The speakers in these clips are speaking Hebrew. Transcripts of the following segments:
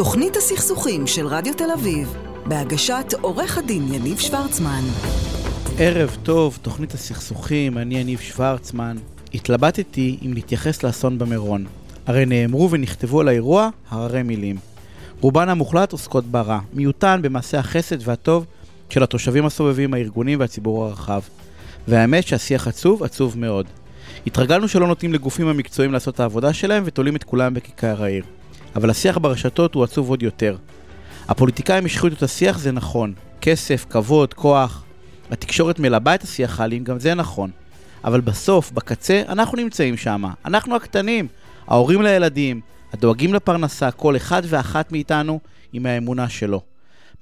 תוכנית הסכסוכים של רדיו תל אביב, בהגשת עורך הדין יניב שוורצמן. ערב טוב, תוכנית הסכסוכים, אני יניב שוורצמן. התלבטתי אם להתייחס לאסון במירון. הרי נאמרו ונכתבו על האירוע הררי מילים. רובן המוחלט עוסקות ברע, מיעוטן במעשה החסד והטוב של התושבים הסובבים, הארגונים והציבור הרחב. והאמת שהשיח עצוב, עצוב מאוד. התרגלנו שלא נותנים לגופים המקצועיים לעשות את העבודה שלהם ותולים את כולם בכיכר העיר. אבל השיח ברשתות הוא עצוב עוד יותר. הפוליטיקאים השחיתו את השיח, זה נכון. כסף, כבוד, כוח. התקשורת מלבה את השיח האלים, גם זה נכון. אבל בסוף, בקצה, אנחנו נמצאים שם. אנחנו הקטנים, ההורים לילדים, הדואגים לפרנסה, כל אחד ואחת מאיתנו עם האמונה שלו.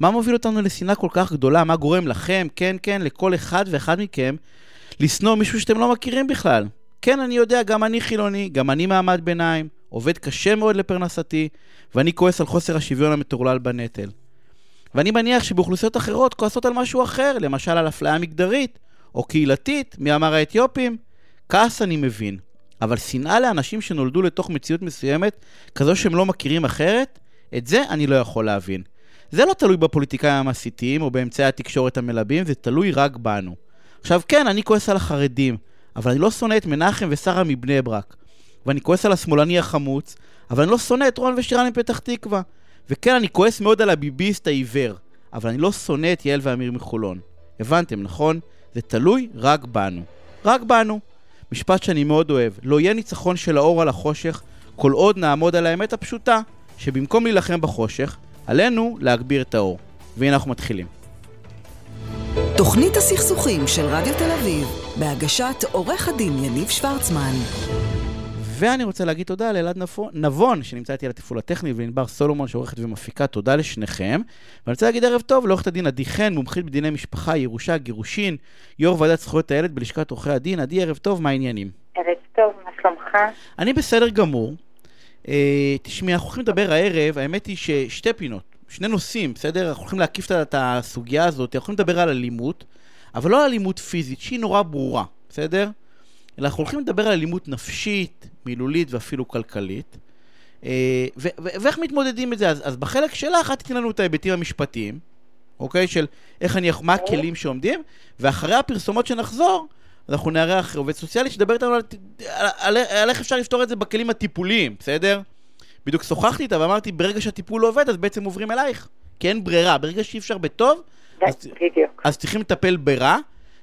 מה מוביל אותנו לשנאה כל כך גדולה? מה גורם לכם, כן, כן, לכל אחד ואחד מכם, לשנוא מישהו שאתם לא מכירים בכלל? כן, אני יודע, גם אני חילוני, גם אני מעמד ביניים, עובד קשה מאוד לפרנסתי, ואני כועס על חוסר השוויון המטורלל בנטל. ואני מניח שבאוכלוסיות אחרות כועסות על משהו אחר, למשל על אפליה מגדרית, או קהילתית, מי אמר האתיופים. כעס אני מבין, אבל שנאה לאנשים שנולדו לתוך מציאות מסוימת, כזו שהם לא מכירים אחרת, את זה אני לא יכול להבין. זה לא תלוי בפוליטיקאים המסיתים או באמצעי התקשורת המלבים, זה תלוי רק בנו. עכשיו כן, אני כועס על החרדים, אבל אני לא שונא את מנחם ושרה מבני ברק. ואני כועס על השמאלני החמוץ, אבל אני לא שונא את רון ושירן מפתח תקווה. וכן, אני כועס מאוד על הביביסט העיוור, אבל אני לא שונא את יעל ואמיר מחולון. הבנתם, נכון? זה תלוי רק בנו. רק בנו. משפט שאני מאוד אוהב, לא יהיה ניצחון של האור על החושך כל עוד נעמוד על האמת הפשוטה, שבמקום להילחם בחושך, עלינו להגביר את האור. והנה אנחנו מתחילים. תוכנית הסכסוכים של רדיו תל אביב, בהגשת עורך הדין יניב שוורצמן. ואני רוצה להגיד תודה לאלעד נבון, שנמצא איתי על התפעול הטכני, ולענבר סולומון, שעורכת ומפיקה, תודה לשניכם. ואני רוצה להגיד ערב טוב לעורכת הדין עדי חן, מומחית בדיני משפחה, ירושה, גירושין, יו"ר ועדת זכויות הילד בלשכת עורכי הדין. עדי, ערב טוב, מה העניינים? ערב טוב, מה שלומך? אני בסדר גמור. אה, תשמעי, אנחנו הולכים לדבר הערב, האמת היא ששתי פינות, שני נושאים, בסדר? אנחנו הולכים להקיף את הסוגיה הזאת, אנחנו הולכים לדבר על אלימות, אבל לא על אלימות פיזית, שהיא נורא ברורה, בסדר? אלא אנחנו הולכים לדבר על אלימות נפשית, מילולית ואפילו כלכלית. אה, ואיך מתמודדים את זה? אז, אז בחלק שלך, את תתני לנו את ההיבטים המשפטיים, אוקיי? של איך אני, מה הכלים שעומדים, ואחרי הפרסומות שנחזור, אנחנו נארח עובד סוציאלי שידבר איתנו על, על, על, על איך אפשר לפתור את זה בכלים הטיפוליים, בסדר? בדיוק שוחחתי איתה ואמרתי, ברגע שהטיפול לא עובד, אז בעצם עוברים אלייך. כי אין ברירה. ברגע שאי אפשר בטוב, אז, אז צריכים לטפל ברע.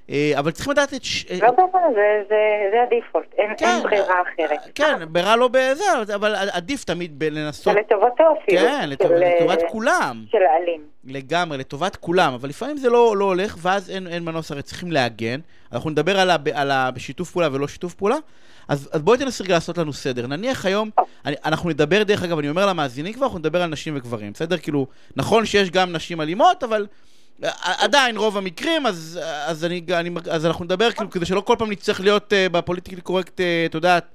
אה, אבל צריכים לדעת את... ש... לא ברור, זה, זה, זה הדיפולט, אין, כן, אין ברירה אחרת. כן, ברירה לא בזה, אבל עדיף תמיד לנסות... זה לטובתו אפילו. כן, לטוב, של, לטובת כולם. של האלים. לגמרי, לטובת כולם, אבל לפעמים זה לא, לא הולך, ואז אין, אין מנוס, הרי צריכים להגן. אנחנו נדבר על, ה, על ה, פעולה ולא שיתוף פעולה. אז, אז בואי תנסי רגע לעשות לנו סדר. נניח היום, אני, אנחנו נדבר, דרך אגב, אני אומר למאזינים כבר, אנחנו נדבר על נשים וגברים, בסדר? כאילו, נכון שיש גם נשים אלימות, אבל... עדיין רוב המקרים, אז, אז, אני, אני, אז אנחנו נדבר כאילו כדי שלא כל פעם נצטרך להיות uh, בפוליטיקלי קורקט, uh, את יודעת,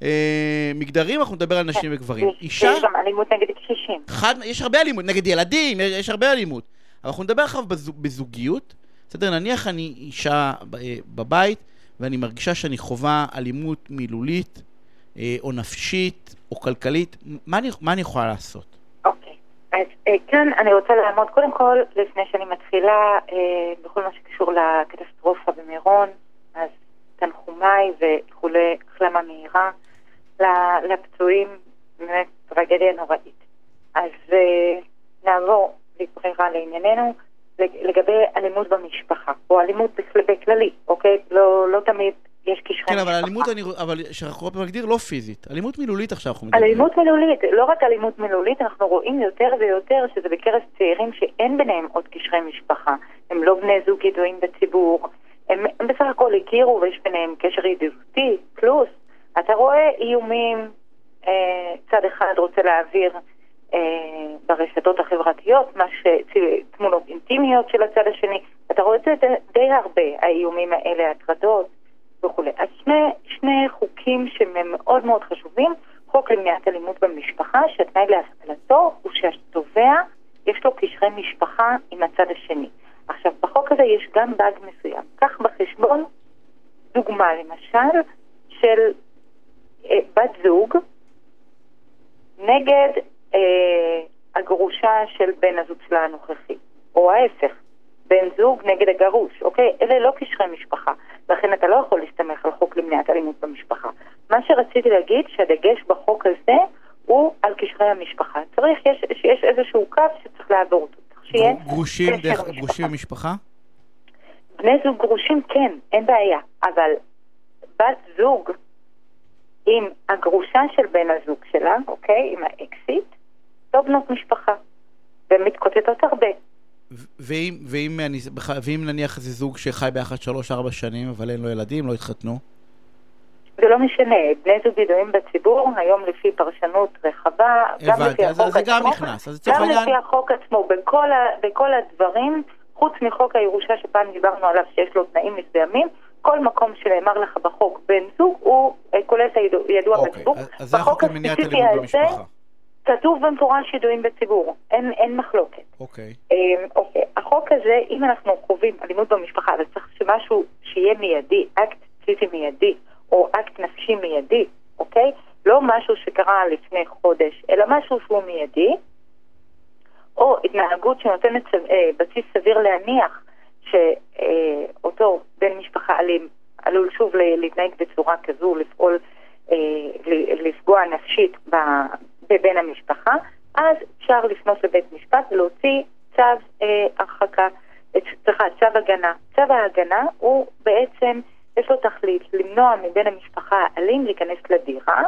uh, מגדרים, אנחנו נדבר על נשים וגברים. אישה... יש גם אלימות נגד קשישים. חד, יש הרבה אלימות, נגד ילדים, יש, יש הרבה אלימות. אבל אנחנו נדבר עכשיו בזוג, בזוגיות. בסדר, נניח אני אישה בבית, ואני מרגישה שאני חווה אלימות מילולית, או נפשית, או כלכלית, מה אני, מה אני יכולה לעשות? אז אה, כאן אני רוצה לעמוד, קודם כל, לפני שאני מתחילה, אה, בכל מה שקשור לקטסטרופה במירון, אז תנחומיי ואיחולי החלמה מהירה לפצועים, באמת טרגדיה נוראית. אז אה, נעבור לברירה לענייננו. לגבי אלימות במשפחה, או אלימות בכללי, אוקיי? לא, לא תמיד יש קשרי כן, אבל אלימות, אני, אבל שאנחנו עוד מגדיר לא פיזית, אלימות מילולית עכשיו אנחנו מדברים. אלימות מילולית, לא רק אלימות מילולית, אנחנו רואים יותר ויותר שזה בקרב צעירים שאין ביניהם עוד קשרי משפחה. הם לא בני זוג ידועים בציבור, הם, הם בסך הכל הכירו ויש ביניהם קשר ידידותי, פלוס. אתה רואה איומים, אה, צד אחד רוצה להעביר אה, ברשתות החברתיות, מה ש... תמונות אינטימיות של הצד השני, אתה רואה את זה די הרבה, האיומים האלה, הטרדות. וכולי. אז שני, שני חוקים שהם מאוד מאוד חשובים, חוק למניעת אלימות במשפחה, שהתנאי להפעלתו הוא שהתובע יש לו קשרי משפחה עם הצד השני. עכשיו, בחוק הזה יש גם באג מסוים. קח בחשבון דוגמה, למשל, של אה, בת זוג נגד אה, הגרושה של בן הזוג שלה הנוכחי, או ההפך, בן זוג נגד הגרוש, אוקיי? אלה לא קשרי משפחה, לכן אתה לא יכול להסתמך על חוק למניעת אלימות במשפחה. מה שרציתי להגיד, שהדגש בחוק הזה הוא על קשרי המשפחה. צריך יש, שיש איזשהו קו שצריך לעבור אותו. שיהיה גרושים, דרך. גרושים במשפחה? בני זוג גרושים כן, אין בעיה, אבל בת זוג עם הגרושה של בן הזוג שלה, אוקיי? עם האקסיט, לא בנות משפחה. והן מתקוטטות הרבה. ואם, ואם, אני, ואם נניח זה זוג שחי ביחד שלוש-ארבע שנים, אבל אין לו ילדים, לא התחתנו? זה לא משנה, בני זוג ידועים בציבור, היום לפי פרשנות רחבה, גם לפי החוק זה גם עצמו, נכנס. אז גם לפי החוק עצמו, בכל, ה, בכל הדברים, חוץ מחוק הירושה שפעם דיברנו עליו שיש לו תנאים מסוימים, כל מקום שנאמר לך בחוק בן זוג הוא אה, כולל את הידוע אוקיי, בציבור. אז- זה החוק למניעת אלימות במשפחה. כתוב במפורש ידועים בציבור, אין, אין מחלוקת. אוקיי. אמ, אוקיי, החוק הזה, אם אנחנו חווים אלימות במשפחה, אבל צריך שמשהו שיהיה מיידי, אקט פיזי מיידי, או אקט נפשי מיידי, אוקיי? לא משהו שקרה לפני חודש, אלא משהו שהוא מיידי, או התנהגות שנותנת אה, בסיס סביר להניח שאותו בן משפחה אלים עלול שוב להתנהג בצורה כזו, לפעול, אה, ל- לפגוע נפשית ב- בבן המשפחה, אז אפשר לפנות לבית משפט ולהוציא צו אה, הרחקה, אה, סליחה, צו הגנה. צו ההגנה הוא בעצם, יש לו תכלית למנוע מבן המשפחה האלים להיכנס לדירה,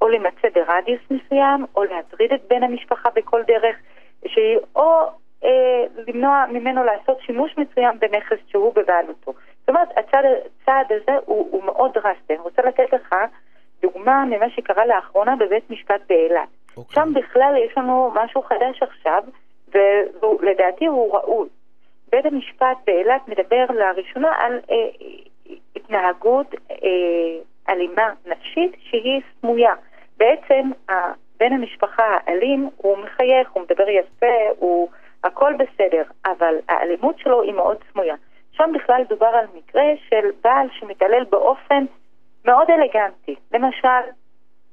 או להימצא ברדיוס מסוים, או להטריד את בן המשפחה בכל דרך שהיא, או אה, למנוע ממנו לעשות שימוש מסוים בנכס שהוא בבעלותו. זאת אומרת, הצעד, הצעד הזה הוא, הוא מאוד דרסטי. אני רוצה לתת לך דוגמה ממה שקרה לאחרונה בבית משפט באילת. אוקיי. שם בכלל יש לנו משהו חדש עכשיו, ולדעתי הוא ראוי. בית המשפט באילת מדבר לראשונה על אה, התנהגות אה, אלימה נפשית שהיא סמויה. בעצם בן המשפחה האלים הוא מחייך, הוא מדבר יפה, הוא הכל בסדר, אבל האלימות שלו היא מאוד סמויה. שם בכלל דובר על מקרה של בעל שמתעלל באופן מאוד אלגנטי. למשל,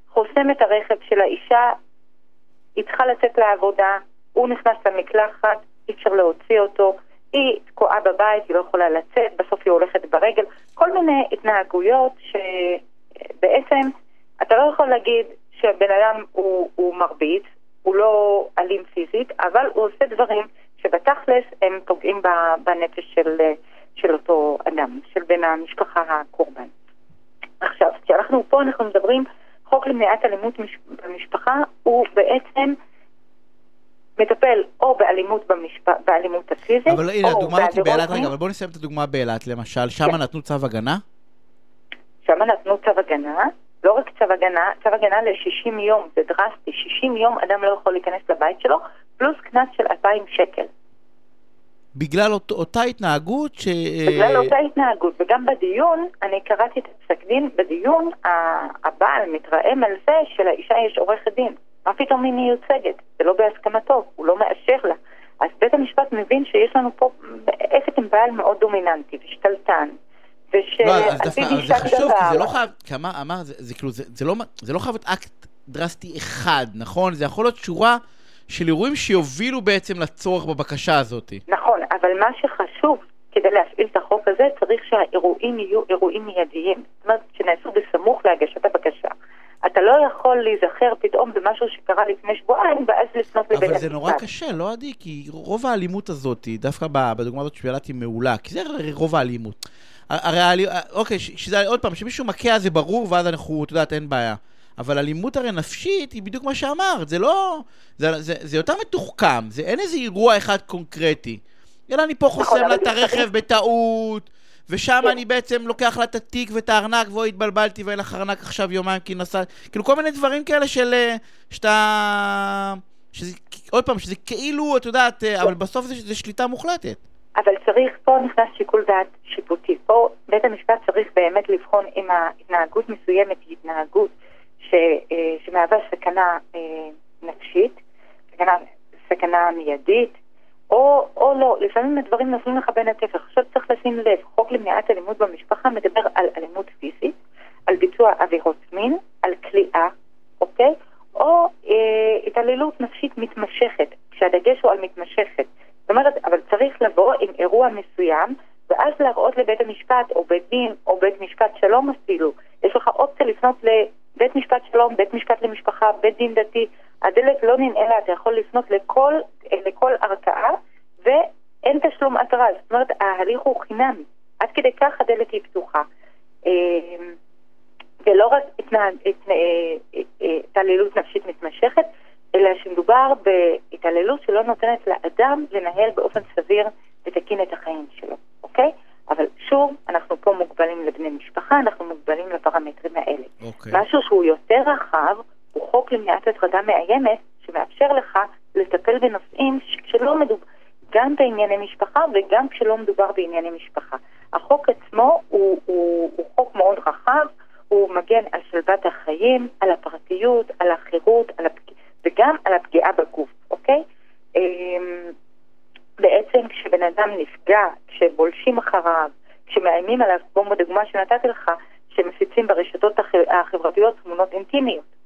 חוסם את הרכב של האישה, היא צריכה לצאת לעבודה, הוא נכנס למקלחת, אי אפשר להוציא אותו, היא תקועה בבית, היא לא יכולה לצאת, בסוף היא הולכת ברגל, כל מיני התנהגויות שבעצם אתה לא יכול להגיד שהבן אדם הוא, הוא מרביץ, הוא לא אלים פיזית, אבל הוא עושה דברים שבתכלס הם פוגעים בנפש של, של אותו אדם, של בן המשפחה הקורבן. עכשיו, כשאנחנו פה אנחנו מדברים, חוק למניעת אלימות מש... במשפחה הוא בעצם מטפל או באלימות, במשפ... באלימות הפיזית, אבל הנה, הדוגמה הזאת באילת. רגע, אבל בוא נסיים את הדוגמה באילת, למשל, שם כן. נתנו צו הגנה? שם נתנו צו הגנה, לא רק צו הגנה, צו הגנה ל-60 יום, זה דרסטי, 60 יום אדם לא יכול להיכנס לבית שלו, פלוס קנס של 2,000 שקל. בגלל אות, אותה התנהגות ש... בגלל אה, אותה התנהגות, וגם בדיון, אני קראתי את הפסק דין, בדיון הבעל מתרעם על זה שלאישה יש עורכת דין. מה פתאום היא מיוצגת? זה לא בהסכמתו, הוא לא מאשר לה. אז בית המשפט מבין שיש לנו פה עסק עם בעל מאוד דומיננטי ושתלטן. לא, אז דווקא, זה חשוב, כי זה לא חייב, כי אמר, אמר, זה, זה כאילו, זה, זה, לא, זה לא חייב להיות אקט דרסטי אחד, נכון? זה יכול להיות שורה של אירועים שיובילו בעצם לצורך בבקשה הזאת. נכון, אבל מה שחשוב כדי להפעיל את החוק הזה, צריך שהאירועים יהיו אירועים מיידיים. זאת אומרת, שנעשו בסמוך להגשת הבקשה. אתה לא יכול להיזכר פתאום במשהו שקרה לפני שבועיים, ואז לפנות לבית המשפט. אבל זה נורא קשה, לא עדי? כי רוב האלימות הזאת, דווקא בדוגמה הזאת שבאילת היא מעולה, כי זה רוב האלימות. הרי, האלי- אוקיי, שזה, עוד פעם, שמישהו מכה זה ברור, ואז אנחנו, את יודעת, אין בעיה. אבל אלימות הרי נפשית היא בדיוק מה שאמרת, זה לא... זה, זה, זה יותר מתוחכם, זה אין איזה אירוע אחד קונקרטי. אלא אני פה חוסם אבל לה את הרכב בטעות, ושם כן. אני בעצם לוקח לה את התיק ואת הארנק, ואוי התבלבלתי ואין לך ארנק עכשיו יומיים כי נסעת... כאילו כל מיני דברים כאלה של... אה, שאתה... שזה, עוד פעם, שזה כאילו, את יודעת, אה, אבל בסוף זה, זה שליטה מוחלטת. אבל צריך, פה נכנס שיקול דעת שיפוטי. פה בית המשפט צריך באמת לבחון אם ההתנהגות מסוימת היא התנהגות ש, אה, שמהווה סכנה נפשית, סכנה, סכנה מיידית, או, או לא, לפעמים הדברים נופלים לך בין התפח. עכשיו צריך לשים לב, חוק למניעת אלימות במשפחה מדבר על אלימות פיזית, על ביצוע עבירות מין, על כליאה, אוקיי? או אה, התעללות נפשית מתמשכת, כשהדגש הוא על מתמשכת. זאת אומרת, אבל צריך לבוא עם אירוע מסוים, ואז להראות לבית המשפט, או בית דין, או בית משפט שלום אפילו. יש לך אופציה לפנות לבית משפט שלום, בית משפט למשפחה, בית דין דתי. הדלת לא ננעלה, אתה יכול לפנות לכל, לכל ערכאה, ואין תשלום התראה, זאת אומרת, ההליך הוא חינמי. עד כדי כך הדלת היא פתוחה. אמ, ולא רק התעללות נפשית מתמשכת, אלא שמדובר בהתעללות שלא נותנת לאדם לנהל באופן סביר ותקין את החיים שלו, אוקיי? אבל שוב, אנחנו פה מוגבלים לבני משפחה, אנחנו מוגבלים לפרמטרים האלה. אוקיי. משהו שהוא יותר רחב, הוא חוק למניעת הטרדה מאיימת, שמאפשר לך לטפל בנושאים שלא מדובר, גם בענייני משפחה וגם כשלא מדובר בענייני משפחה. החוק עצמו הוא, הוא, הוא חוק מאוד רחב, הוא מגן על שלוות החיים, על הפרטיות, על החירות, על הפג... וגם על הפגיעה בגוף, אוקיי? אמ, בעצם כשבן אדם נפגע, כשבולשים אחריו, כשמאיימים עליו, כמו בדוגמה שנתתי לך, שמפיצים ברשתות החברתיות תמונות אינטימיות.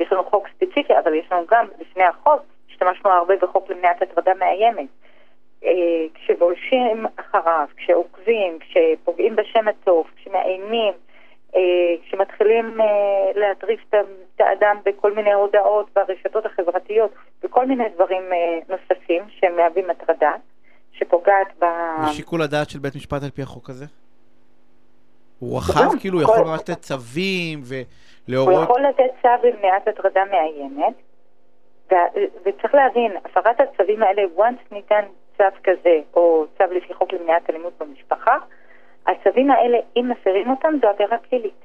יש לנו חוק ספציפי, אבל יש לנו גם, לפני החוק, השתמשנו הרבה בחוק למניעת הטרדה מאיימת. אה, כשבולשים אחריו, כשעוקבים, כשפוגעים בשם הטוב, כשמאיימים, אה, כשמתחילים אה, להטריף את האדם בכל מיני הודעות ברשתות החברתיות וכל מיני דברים נוספים שהם מהווים הטרדה, שפוגעת ב... ושיקול הדעת של בית משפט על פי החוק הזה? הוא רחב, כאילו, הוא יכול ממש לתת צווים ולהורות... הוא יכול לתת צו למניעת הטרדה מאיימת, וצריך להבין, הפרת הצווים האלה, once ניתן צו כזה, או צו לפי חוק למניעת אלימות במשפחה, הצווים האלה, אם מפרים אותם, זו עבירה פלילית.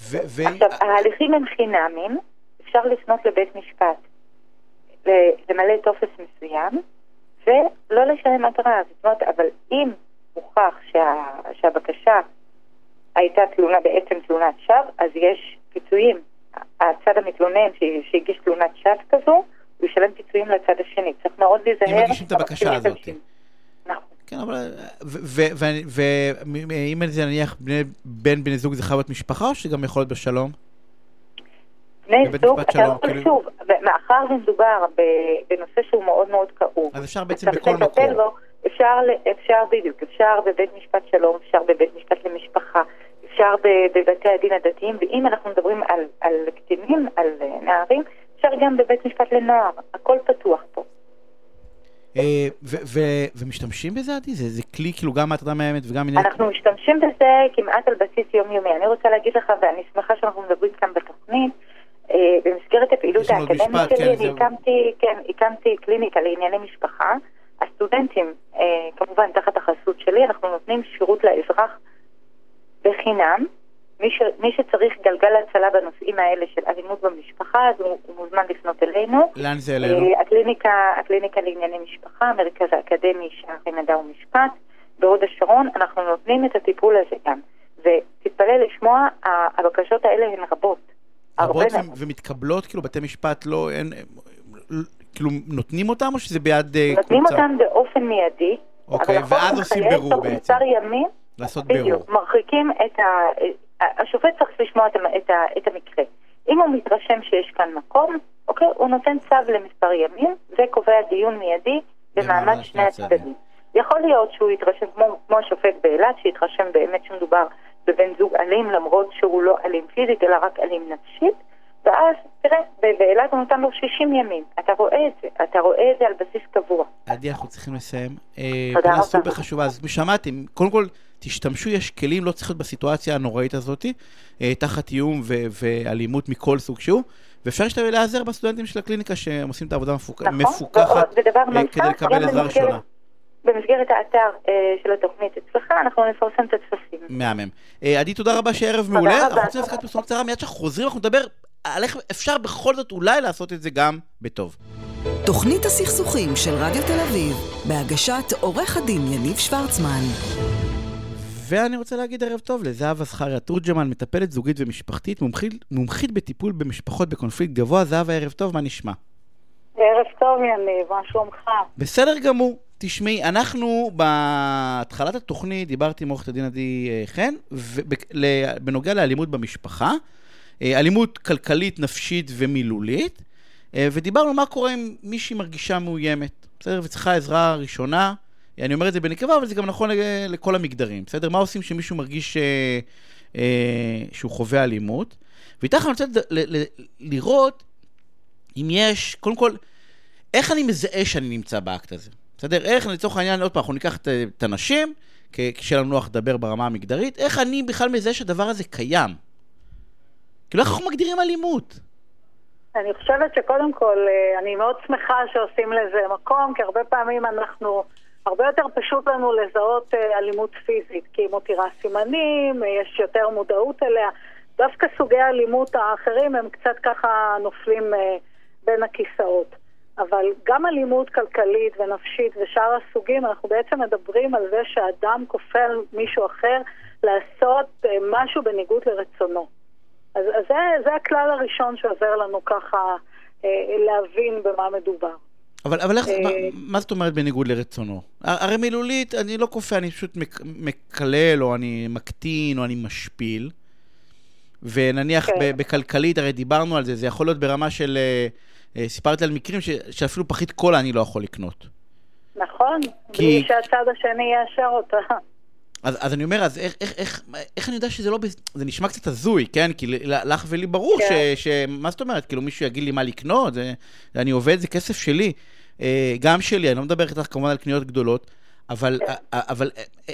ו- ו- עכשיו, ההליכים הם חינמים, אפשר לפנות לבית משפט, למלא טופס מסוים, ולא לשלם אגרה. זאת אומרת, אבל אם הוכח שה, שהבקשה הייתה תלונה, בעצם תלונת שווא, אז יש פיצויים. הצד המתלונן שהגיש תלונת שווא כזו, הוא ישלם פיצויים לצד השני. צריך מאוד להיזהר. אם מגישים את הבקשה הזאת. נכון. כן, אבל... ואם זה נניח בין בני זוג זה חייב להיות משפחה, או שגם יכול להיות בשלום? בני זוג, אתה יכול כאילו- שוב, מאחר ומדובר בנושא שהוא מאוד מאוד כאוב. אז אפשר בעצם בכל מקום. אפשר, אפשר בדיוק, אפשר בבית משפט שלום, אפשר בבית משפט למשפחה, אפשר בבתי הדין הדתיים, ואם אנחנו מדברים על, על קטינים, על נערים, אפשר גם בבית משפט לנוער, הכל פתוח פה. אה, ומשתמשים בזה, עדי? זה כלי כאילו גם מהטרדה מאיימת וגם... אנחנו משתמשים בזה כמעט על בסיס יומיומי. אני רוצה להגיד לך, ואני שמחה שאנחנו מדברים כאן בתוכנית, אה, במסגרת הפעילות האקדמית שלי, אני הקמתי, כן, הקמתי קליניקה לענייני משפחה. הסטודנטים, אה, כמובן תחת החסות שלי, אנחנו נותנים שירות לאזרח בחינם. מי, ש, מי שצריך גלגל הצלה בנושאים האלה של אלימות במשפחה, אז הוא, הוא מוזמן לפנות אלינו. לאן זה אלינו? Uh, הקליניקה, הקליניקה לענייני משפחה, המרכז האקדמי שערי מדע ומשפט, בהוד השרון, אנחנו נותנים את הטיפול הזה גם. ותתפלא לשמוע, הבקשות האלה הן רבות. רבות ומתקבלות, כאילו בתי משפט לא, אין, כאילו נותנים אותם או שזה ביד נותנים קבוצה? אותם באופן מיידי. אוקיי, ואז עושים בירור בעצם. ימים, לעשות בירור. בדיוק, מרחיקים את ה... השופט צריך לשמוע את, את, את המקרה. אם הוא מתרשם שיש כאן מקום, אוקיי, הוא נותן צו למספר ימים וקובע דיון מיידי במעמד שני הצדדים. יכול להיות שהוא יתרשם, כמו, כמו השופט באילת, שיתרשם באמת שמדובר בבן זוג אלים, למרות שהוא לא אלים פיזית, אלא רק אלים נפשית, ואז, תראה, באילת הוא נותן לו 60 ימים. אתה רואה את זה, אתה רואה את זה על בסיס קבוע. עדי, אנחנו צריכים לסיים. אה, תודה רבה. סופר חשובה. אז שמעתם, קודם כל, תשתמשו, יש כלים, לא צריך להיות בסיטואציה הנוראית הזאת, אה, תחת איום ואלימות מכל סוג שהוא. ואפשר להיעזר בסטודנטים של הקליניקה שהם עושים את העבודה נכון, מפוקחת אה, כדי לקבל עזרה ראשונה. במסגרת האתר אה, של התוכנית אצלך, אנחנו נפרסם את הטפסים. מהמם. אה, עדי, תודה רבה שערב מעולה. אנחנו רוצים להפסקת פרסום קצרה, מיד שאנחנו חוזרים, אנחנו נדבר על איך אפשר בכל זאת אולי לעשות את זה גם בטוב. תוכנית הסכסוכים של רדיו תל אביב, בהגשת עורך הדין יניב שוורצמן. ואני רוצה להגיד ערב טוב לזהבה זכריה תורג'מן, מטפלת זוגית ומשפחתית, מומחית, מומחית בטיפול במשפחות בקונפליקט גבוה. זהבה, ערב טוב, מה נשמע? ערב טוב, יניב, מה שלומך? בסדר גמור. תשמעי, אנחנו בהתחלת התוכנית דיברתי עם עורכת הדין עדי אה, חן, בנוגע לאלימות במשפחה, אה, אלימות כלכלית, נפשית ומילולית, אה, ודיברנו מה קורה אם מישהי מרגישה מאוימת, בסדר? וצריכה עזרה ראשונה. אני אומר את זה בנקבה, אבל זה גם נכון לכל המגדרים, בסדר? מה עושים כשמישהו מרגיש אה, שהוא חווה אלימות, ואיתך אני רוצה לראות אם יש, קודם כל, איך אני מזהה שאני נמצא באקט הזה? בסדר? איך, לצורך העניין, עוד פעם, אנחנו ניקח את, את הנשים, כשיהיה לנו נוח לדבר ברמה המגדרית, איך אני בכלל מזהה שהדבר הזה קיים? כאילו, איך אנחנו מגדירים אלימות? אני חושבת שקודם כל, אה, אני מאוד שמחה שעושים לזה מקום, כי הרבה פעמים אנחנו, הרבה יותר פשוט לנו לזהות אה, אלימות פיזית, כי היא מותירה סימנים, אה, יש יותר מודעות אליה. דווקא סוגי האלימות האחרים הם קצת ככה נופלים בין הכיסאות. אבל גם אלימות כלכלית ונפשית ושאר הסוגים, אנחנו בעצם מדברים על זה שאדם כופה על מישהו אחר לעשות משהו בניגוד לרצונו. אז, אז זה, זה הכלל הראשון שעוזר לנו ככה אה, להבין במה מדובר. אבל, אבל איך, מה, אה, מה זאת אומרת בניגוד לרצונו? הרי מילולית, אני לא כופה, אני פשוט מקלל, או אני מקטין, או אני משפיל. ונניח כן. בכלכלית, הרי דיברנו על זה, זה יכול להיות ברמה של... אה, סיפרתי על מקרים ש, שאפילו פחית קולה אני לא יכול לקנות. נכון, כי... בלי שהצד השני יאשר אותה. אז, אז אני אומר, אז איך, איך, איך, איך אני יודע שזה לא... זה נשמע קצת הזוי, כן? כי לך ולי ברור כן. ש, ש... מה זאת אומרת? כאילו מישהו יגיד לי מה לקנות? זה, אני עובד, זה כסף שלי. אה, גם שלי, אני לא מדבר איתך כמובן על קניות גדולות, אבל, כן. אבל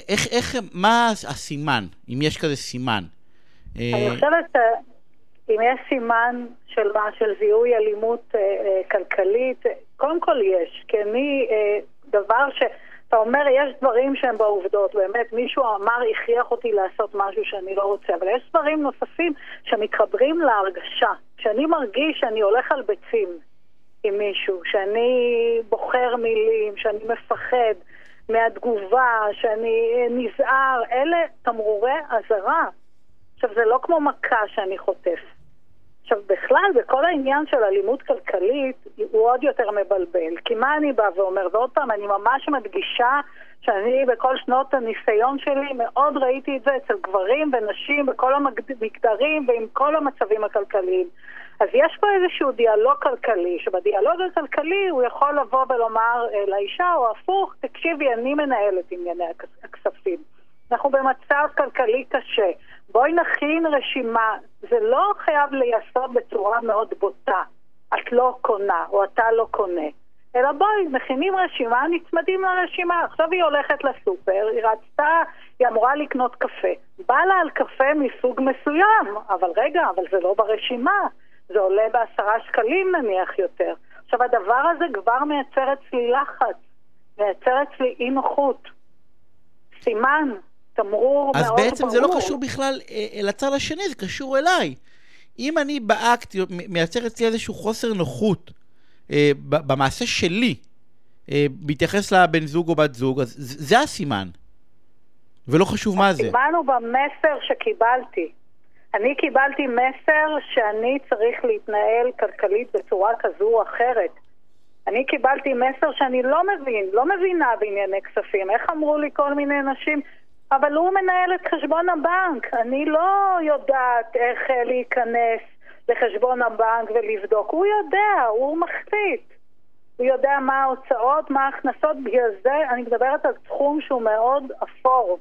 איך, איך, מה הסימן, אם יש כזה סימן? אה, חושבת שאם יש סימן של מה, של זיהוי אלימות אה, אה, כלכלית, קודם כל יש, כי אני, אה, דבר ש... אתה אומר, יש דברים שהם בעובדות, באמת, מישהו אמר, הכריח אותי לעשות משהו שאני לא רוצה, אבל יש דברים נוספים שמתחברים להרגשה. כשאני מרגיש שאני הולך על ביצים עם מישהו, שאני בוחר מילים, שאני מפחד מהתגובה, שאני נזהר, אלה תמרורי אזהרה. עכשיו, זה לא כמו מכה שאני חוטף. עכשיו, בכלל, בכל העניין של אלימות כלכלית, הוא עוד יותר מבלבל. כי מה אני באה ואומר? ועוד פעם, אני ממש מדגישה שאני בכל שנות הניסיון שלי מאוד ראיתי את זה אצל גברים ונשים בכל המגדרים ועם כל המצבים הכלכליים. אז יש פה איזשהו דיאלוג כלכלי, שבדיאלוג הכלכלי הוא יכול לבוא ולומר אה, לאישה, או הפוך, תקשיבי, אני מנהלת ענייני הכספים. אנחנו במצב כלכלי קשה. בואי נכין רשימה. זה לא חייב להיעשות בצורה מאוד בוטה. את לא קונה, או אתה לא קונה. אלא בואי, מכינים רשימה, נצמדים לרשימה. עכשיו היא הולכת לסופר, היא רצתה, היא אמורה לקנות קפה. בא לה על קפה מסוג מסוים, אבל רגע, אבל זה לא ברשימה. זה עולה בעשרה שקלים נניח יותר. עכשיו, הדבר הזה כבר מייצר אצלי לחץ, מייצר אצלי אי נוחות. סימן תמרור מאוד ברור. אז בעצם זה לא קשור בכלל אה, אה, לצד השני, זה קשור אליי. אם אני באקט מייצר אצלי איזשהו חוסר נוחות אה, במעשה שלי, אה, בהתייחס לבן זוג או בת זוג, אז זה הסימן. ולא חשוב מה זה. הסימן הוא במסר שקיבלתי. אני קיבלתי מסר שאני צריך להתנהל כלכלית בצורה כזו או אחרת. אני קיבלתי מסר שאני לא מבין, לא מבינה בענייני כספים. איך אמרו לי כל מיני נשים? אבל הוא מנהל את חשבון הבנק. אני לא יודעת איך אה, להיכנס לחשבון הבנק ולבדוק. הוא יודע, הוא מחליט. הוא יודע מה ההוצאות, מה ההכנסות, בגלל זה אני מדברת על תחום שהוא מאוד אפור.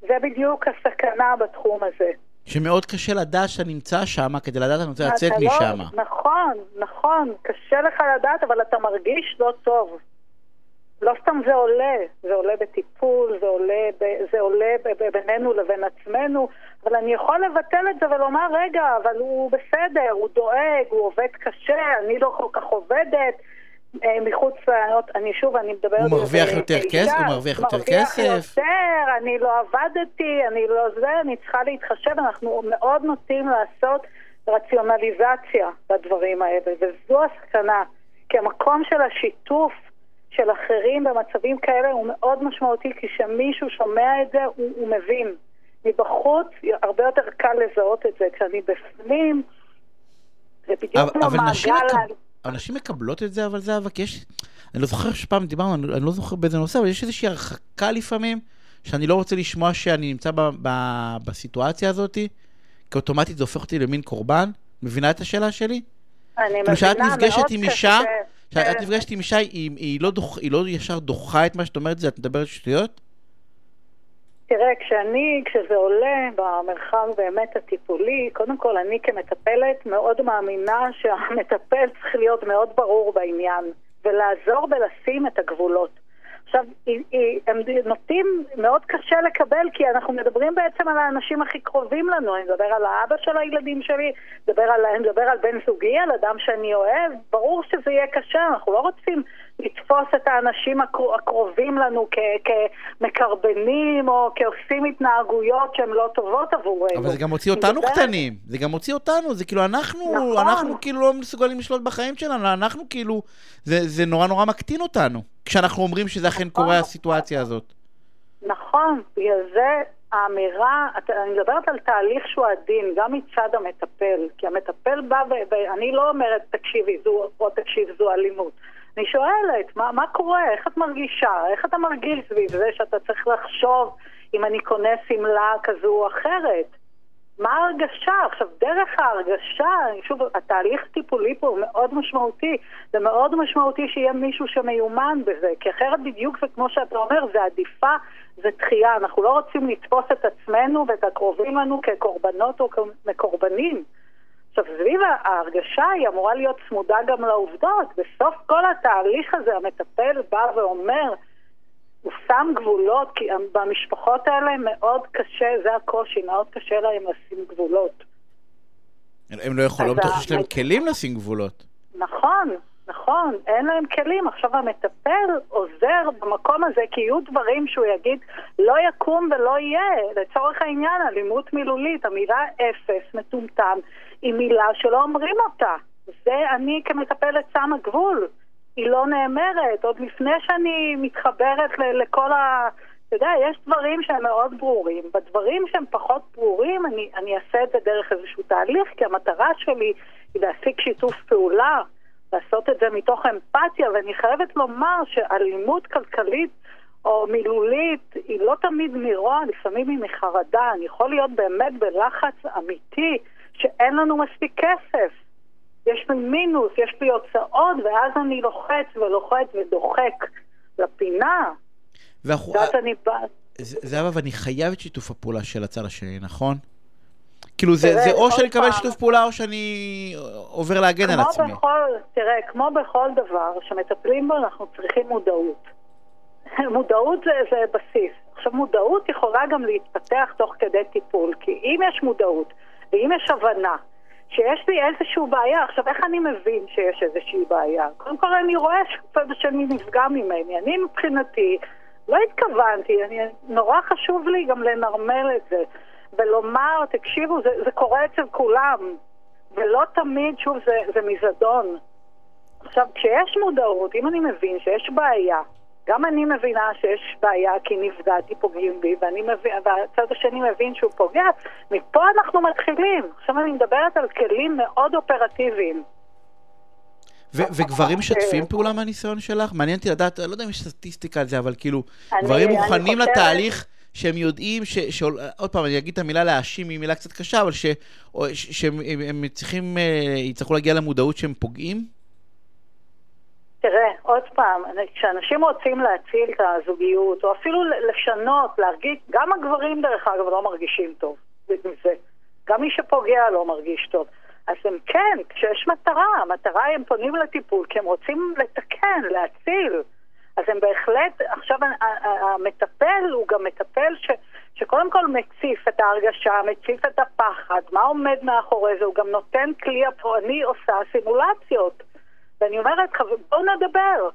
זה בדיוק הסכנה בתחום הזה. שמאוד קשה לדעת שאתה נמצא שם כדי לדעת אני רוצה לצאת לא, משם. נכון, נכון, קשה לך לדעת, אבל אתה מרגיש לא טוב. לא סתם זה עולה, זה עולה בטיפול, זה עולה, ב, זה עולה ב, ב, בינינו לבין עצמנו, אבל אני יכול לבטל את זה ולומר, רגע, אבל הוא בסדר, הוא דואג, הוא עובד קשה, אני לא כל כך עובדת. אה, מחוץ, אני שוב, אני מדברת... הוא מרוויח יותר כסף? הוא מרוויח יותר כסף? מרוויח יותר, אני לא עבדתי, אני לא זה, אני צריכה להתחשב, אנחנו מאוד נוטים לעשות רציונליזציה בדברים האלה, וזו הסכנה. כי המקום של השיתוף של אחרים במצבים כאלה הוא מאוד משמעותי, כי כשמישהו שומע את זה, הוא, הוא מבין. מבחוץ הרבה יותר קל לזהות את זה. כשאני בפנים, זה בדיוק כמו מעגל... אבל נשים מקבלות את זה, אבל זה אבל כי יש... אני לא זוכר שפעם דיברנו, אני, אני לא זוכר באיזה נושא, אבל יש איזושהי הרחקה לפעמים, שאני לא רוצה לשמוע שאני נמצא ב, ב, בסיטואציה הזאת, כי אוטומטית זה הופך אותי למין קורבן. מבינה את השאלה שלי? אני מבינה, מאוד קשה. כשאת נפגשת עם אישה, כשאת נפגשת עם אישה, היא, היא, לא דוח, היא לא ישר דוחה את מה שאת אומרת, את מדברת שטויות? תראה, כשאני, כשזה עולה במרחב באמת הטיפולי, קודם כל אני כמטפלת מאוד מאמינה שהמטפל צריך להיות מאוד ברור בעניין ולעזור בלשים את הגבולות. עכשיו, הם נוטים מאוד קשה לקבל, כי אנחנו מדברים בעצם על האנשים הכי קרובים לנו. אני מדבר על האבא של הילדים שלי, מדבר על, אני מדבר על בן זוגי, על אדם שאני אוהב. ברור שזה יהיה קשה, אנחנו לא רוצים לתפוס את האנשים הקרובים לנו כמקרבנים או כעושים התנהגויות שהן לא טובות עבורנו. אבל זה גם מוציא אותנו מדבר... קטנים, זה גם מוציא אותנו, זה כאילו אנחנו, נכון. אנחנו כאילו לא מסוגלים לשלוט בחיים שלנו, אנחנו כאילו, זה, זה נורא נורא מקטין אותנו, כשאנחנו אומרים שזה אכן נכון. קורה הסיטואציה הזאת. נכון, בגלל זה האמירה, אני מדברת על תהליך שהוא עדין, גם מצד המטפל, כי המטפל בא ואני לא אומרת, תקשיבי, זו, או תקשיב, זו אלימות. אני שואלת, מה, מה קורה? איך את מרגישה? איך אתה מרגיש סביב זה שאתה צריך לחשוב אם אני קונה שמלה כזו או אחרת? מה ההרגשה? עכשיו, דרך ההרגשה, שוב, התהליך הטיפולי פה הוא מאוד משמעותי. זה מאוד משמעותי שיהיה מישהו שמיומן בזה, כי אחרת בדיוק זה כמו שאתה אומר, זה עדיפה, זה דחייה. אנחנו לא רוצים לתפוס את עצמנו ואת הקרובים לנו כקורבנות או כמקורבנים. עכשיו, סביב ההרגשה היא אמורה להיות צמודה גם לעובדות. בסוף כל התהליך הזה המטפל בא ואומר, הוא שם גבולות, כי במשפחות האלה מאוד קשה, זה הקושי, מאוד קשה להם לשים גבולות. הם לא יכולים, לא בטוח שיש להם כלים לשים גבולות. נכון, נכון, אין להם כלים. עכשיו המטפל עוזר במקום הזה, כי יהיו דברים שהוא יגיד, לא יקום ולא יהיה. לצורך העניין, אלימות מילולית, המילה אפס, מטומטם, היא מילה שלא אומרים אותה. זה אני כמטפלת שמה גבול. היא לא נאמרת. עוד לפני שאני מתחברת לכל ה... אתה יודע, יש דברים שהם מאוד ברורים. בדברים שהם פחות ברורים, אני, אני אעשה את זה דרך איזשהו תהליך, כי המטרה שלי היא להשיג שיתוף פעולה, לעשות את זה מתוך אמפתיה, ואני חייבת לומר שאלימות כלכלית או מילולית היא לא תמיד מרוע, לפעמים היא מחרדה. אני יכול להיות באמת בלחץ אמיתי שאין לנו מספיק כסף. יש לי מינוס, יש לי הוצאות, ואז אני לוחץ ולוחץ ודוחק לפינה. ואנחנו... ואז אני באה... זהבה, ואני חייב את שיתוף הפעולה של הצד השני, נכון? כאילו זה, זה או שאני אקבל שיתוף פעולה או שאני עובר להגן על עצמי. בכל, תראה, כמו בכל דבר שמטפלים בו, אנחנו צריכים מודעות. מודעות זה, זה בסיס. עכשיו, מודעות יכולה גם להתפתח תוך כדי טיפול, כי אם יש מודעות ואם יש הבנה שיש לי איזושהי בעיה, עכשיו איך אני מבין שיש איזושהי בעיה? קודם כל אני רואה שהצד השני נפגע ממני. אני מבחינתי לא התכוונתי, אני, נורא חשוב לי גם לנרמל את זה ולומר, תקשיבו, זה, זה קורה אצל כולם, ולא תמיד, שוב, זה, זה מזדון. עכשיו, כשיש מודעות, אם אני מבין שיש בעיה, גם אני מבינה שיש בעיה כי נפגעתי, פוגעים בי, ואני מבין, והצד השני מבין שהוא פוגע. מפה אנחנו מתחילים. עכשיו אני מדברת על כלים מאוד אופרטיביים. וגברים משתפים פעולה מהניסיון שלך? מעניין אותי לדעת, אני לא יודע אם יש סטטיסטיקה על זה, אבל כאילו, גברים מוכנים לתהליך שהם יודעים, ש, ש, עוד פעם, אני אגיד את המילה להאשים, היא מילה קצת קשה, אבל ש, שהם צריכים, אה, יצטרכו להגיע למודעות שהם פוגעים? תראה, עוד פעם, כשאנשים רוצים להציל את הזוגיות, או אפילו לשנות, להרגיש, גם הגברים דרך אגב לא מרגישים טוב מזה. גם מי שפוגע לא מרגיש טוב. אז הם כן, כשיש מטרה, המטרה הם פונים לטיפול כי הם רוצים לתקן, להציל. אז הם בהחלט, עכשיו המטפל הוא גם מטפל ש, שקודם כל מציף את ההרגשה, מציף את הפחד, מה עומד מאחורי זה, הוא גם נותן כלי, אני עושה סימולציות. ואני אומרת, בואו נדבר.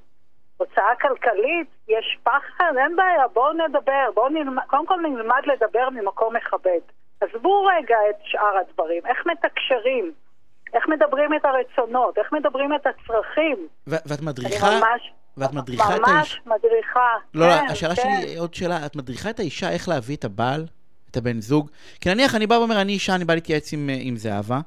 הוצאה כלכלית, יש פחד, אין בעיה, בואו נדבר, בואו נלמד, קודם כל נלמד לדבר ממקום מכבד. עזבו רגע את שאר הדברים, איך מתקשרים, איך מדברים את הרצונות, איך מדברים את הצרכים. ואת מדריכה... ממש... ואת מדריכה את האישה... ממש מדריכה, לא, לא כן, לא, השאלה כן. שלי, עוד שאלה, את מדריכה את האישה איך להביא את הבעל, את הבן זוג? כי נניח, אני בא ואומר, אני אישה, אני בא להתייעץ עם, עם זהבה.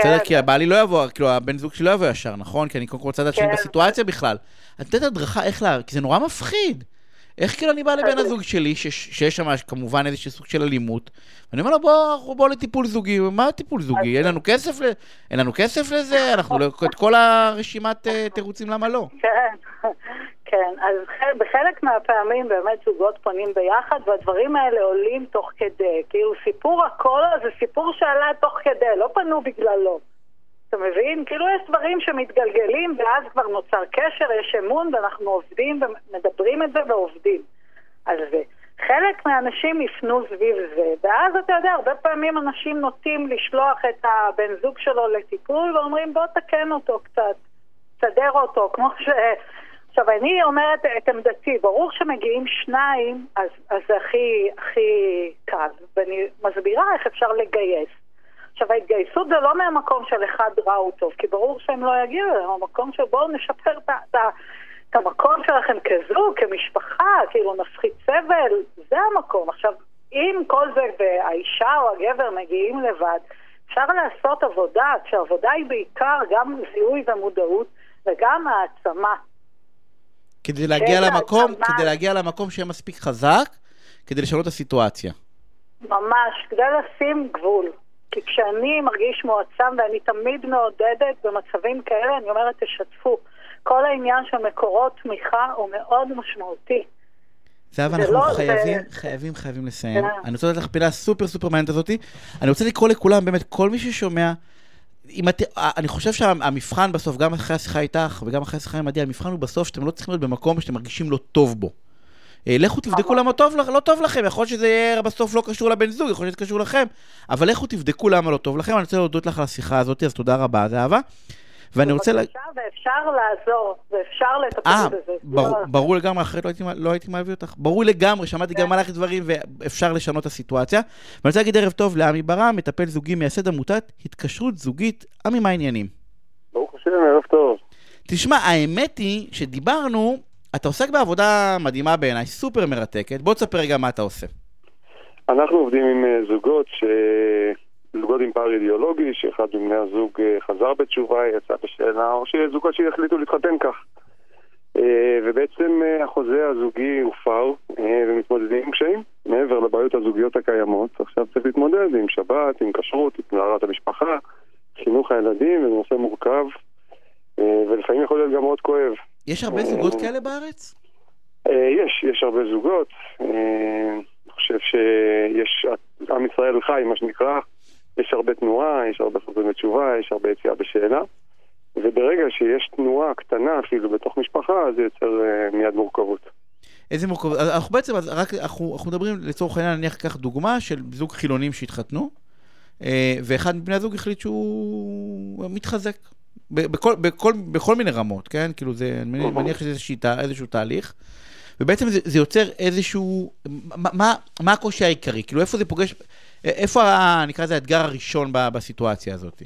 בסדר? כי הבעלי לא יבוא, כאילו, הבן זוג שלי לא יבוא ישר, נכון? כי אני קודם כל רוצה לדעת שאני כן. בסיטואציה בכלל. את נותנת הדרכה איך לה... כי זה נורא מפחיד. איך כאילו אני בא לבן הזוג שלי, שיש שם כמובן איזשהו סוג של אלימות, ואני אומר לו, בוא, בוא לטיפול זוגי. מה טיפול זוגי? אין לנו כסף, אין לנו כסף לזה? אנחנו לא... את כל הרשימת אה, תירוצים למה לא. כן. כן, אז בחלק מהפעמים באמת זוגות פונים ביחד, והדברים האלה עולים תוך כדי. כאילו סיפור הכל זה סיפור שעלה תוך כדי, לא פנו בגללו. אתה מבין? כאילו יש דברים שמתגלגלים ואז כבר נוצר קשר, יש אמון ואנחנו עובדים ומדברים את זה ועובדים על זה. חלק מהאנשים יפנו סביב זה, ואז אתה יודע, הרבה פעמים אנשים נוטים לשלוח את הבן זוג שלו לטיפול ואומרים בוא תקן אותו קצת, תסדר אותו, כמו ש... עכשיו, אני אומרת את עמדתי, ברור שמגיעים שניים, אז, אז זה הכי, הכי קל, ואני מסבירה איך אפשר לגייס. עכשיו, ההתגייסות זה לא מהמקום של אחד רע הוא טוב, כי ברור שהם לא יגיעו, זה המקום של בואו נשפר את, את, את המקום שלכם כזוג, כמשפחה, כאילו נפחית סבל, זה המקום. עכשיו, אם כל זה והאישה או הגבר מגיעים לבד, אפשר לעשות עבודה, כשהעבודה היא בעיקר גם זיהוי ומודעות וגם העצמה. כדי להגיע למקום, כדי להגיע למקום שיהיה מספיק חזק, כדי לשנות את הסיטואציה. ממש, כדי לשים גבול. כי כשאני מרגיש מועצם, ואני תמיד מעודדת במצבים כאלה, אני אומרת, תשתפו. כל העניין של מקורות תמיכה הוא מאוד משמעותי. זהבה, אנחנו לא, חייבים, זה... חייבים, חייבים לסיים. Yeah. אני רוצה לתת לך פינה סופר סופר מעניינת הזאתי. אני רוצה לקרוא לכולם, באמת, כל מי ששומע, את, אני חושב שהמבחן בסוף, גם אחרי השיחה איתך וגם אחרי השיחה עם עדי, המבחן הוא בסוף שאתם לא צריכים להיות במקום שאתם מרגישים לא טוב בו. אה, לכו תבדקו למה טוב, לא טוב לכם, יכול להיות שזה יהיה בסוף לא קשור לבן זוג, יכול להיות שזה קשור לכם, אבל לכו תבדקו למה לא טוב לכם, אני רוצה להודות לך על השיחה הזאת, אז תודה רבה, זהבה. ואני רוצה... לה... ואפשר לעזור, ואפשר לטפל אה, בזה. ברור, ברור לגמרי, אחרת לא הייתי, לא הייתי מביא אותך. ברור לגמרי, שמעתי גם כן. עליך דברים, ואפשר לשנות את הסיטואציה. ואני רוצה להגיד ערב טוב לעמי ברם, מטפל זוגי, מייסד עמותת התקשרות זוגית. עמי, מה העניינים? ברוך השם, ערב טוב. תשמע, האמת היא שדיברנו, אתה עוסק בעבודה מדהימה בעיניי, סופר מרתקת. בוא תספר רגע מה אתה עושה. אנחנו עובדים עם אה, זוגות ש... זוגות עם פער אידיאולוגי, שאחד מבני הזוג אה, חזר בתשובה, יצא בשאלה, או שזוגות שהחליטו להתחתן כך. אה, ובעצם אה, החוזה הזוגי הופר ומתמודדים עם קשיים. מעבר לבעיות הזוגיות הקיימות, עכשיו צריך להתמודד עם שבת, עם כשרות, עם טהרת המשפחה, חינוך הילדים, זה נושא מורכב, ולפעמים יכול להיות גם מאוד כואב. יש הרבה זוגות כאלה בארץ? יש, יש הרבה זוגות. אני חושב שיש, עם ישראל חי, מה שנקרא. יש הרבה תנועה, יש הרבה חוזרים בתשובה, יש הרבה יציאה בשאלה. וברגע שיש תנועה קטנה אפילו בתוך משפחה, זה יוצר uh, מיד מורכבות. איזה מורכבות? אנחנו בעצם, רק, אנחנו, אנחנו מדברים לצורך העניין, נניח כך דוגמה של זוג חילונים שהתחתנו, uh, ואחד מבני הזוג החליט שהוא מתחזק. בכל, בכל, בכל מיני רמות, כן? כאילו זה, אני מניח שזה איזשהו, איזשהו תהליך. ובעצם זה, זה יוצר איזשהו, מה, מה, מה הקושי העיקרי? כאילו איפה זה פוגש, איפה, נקרא לזה, האתגר הראשון בסיטואציה הזאת?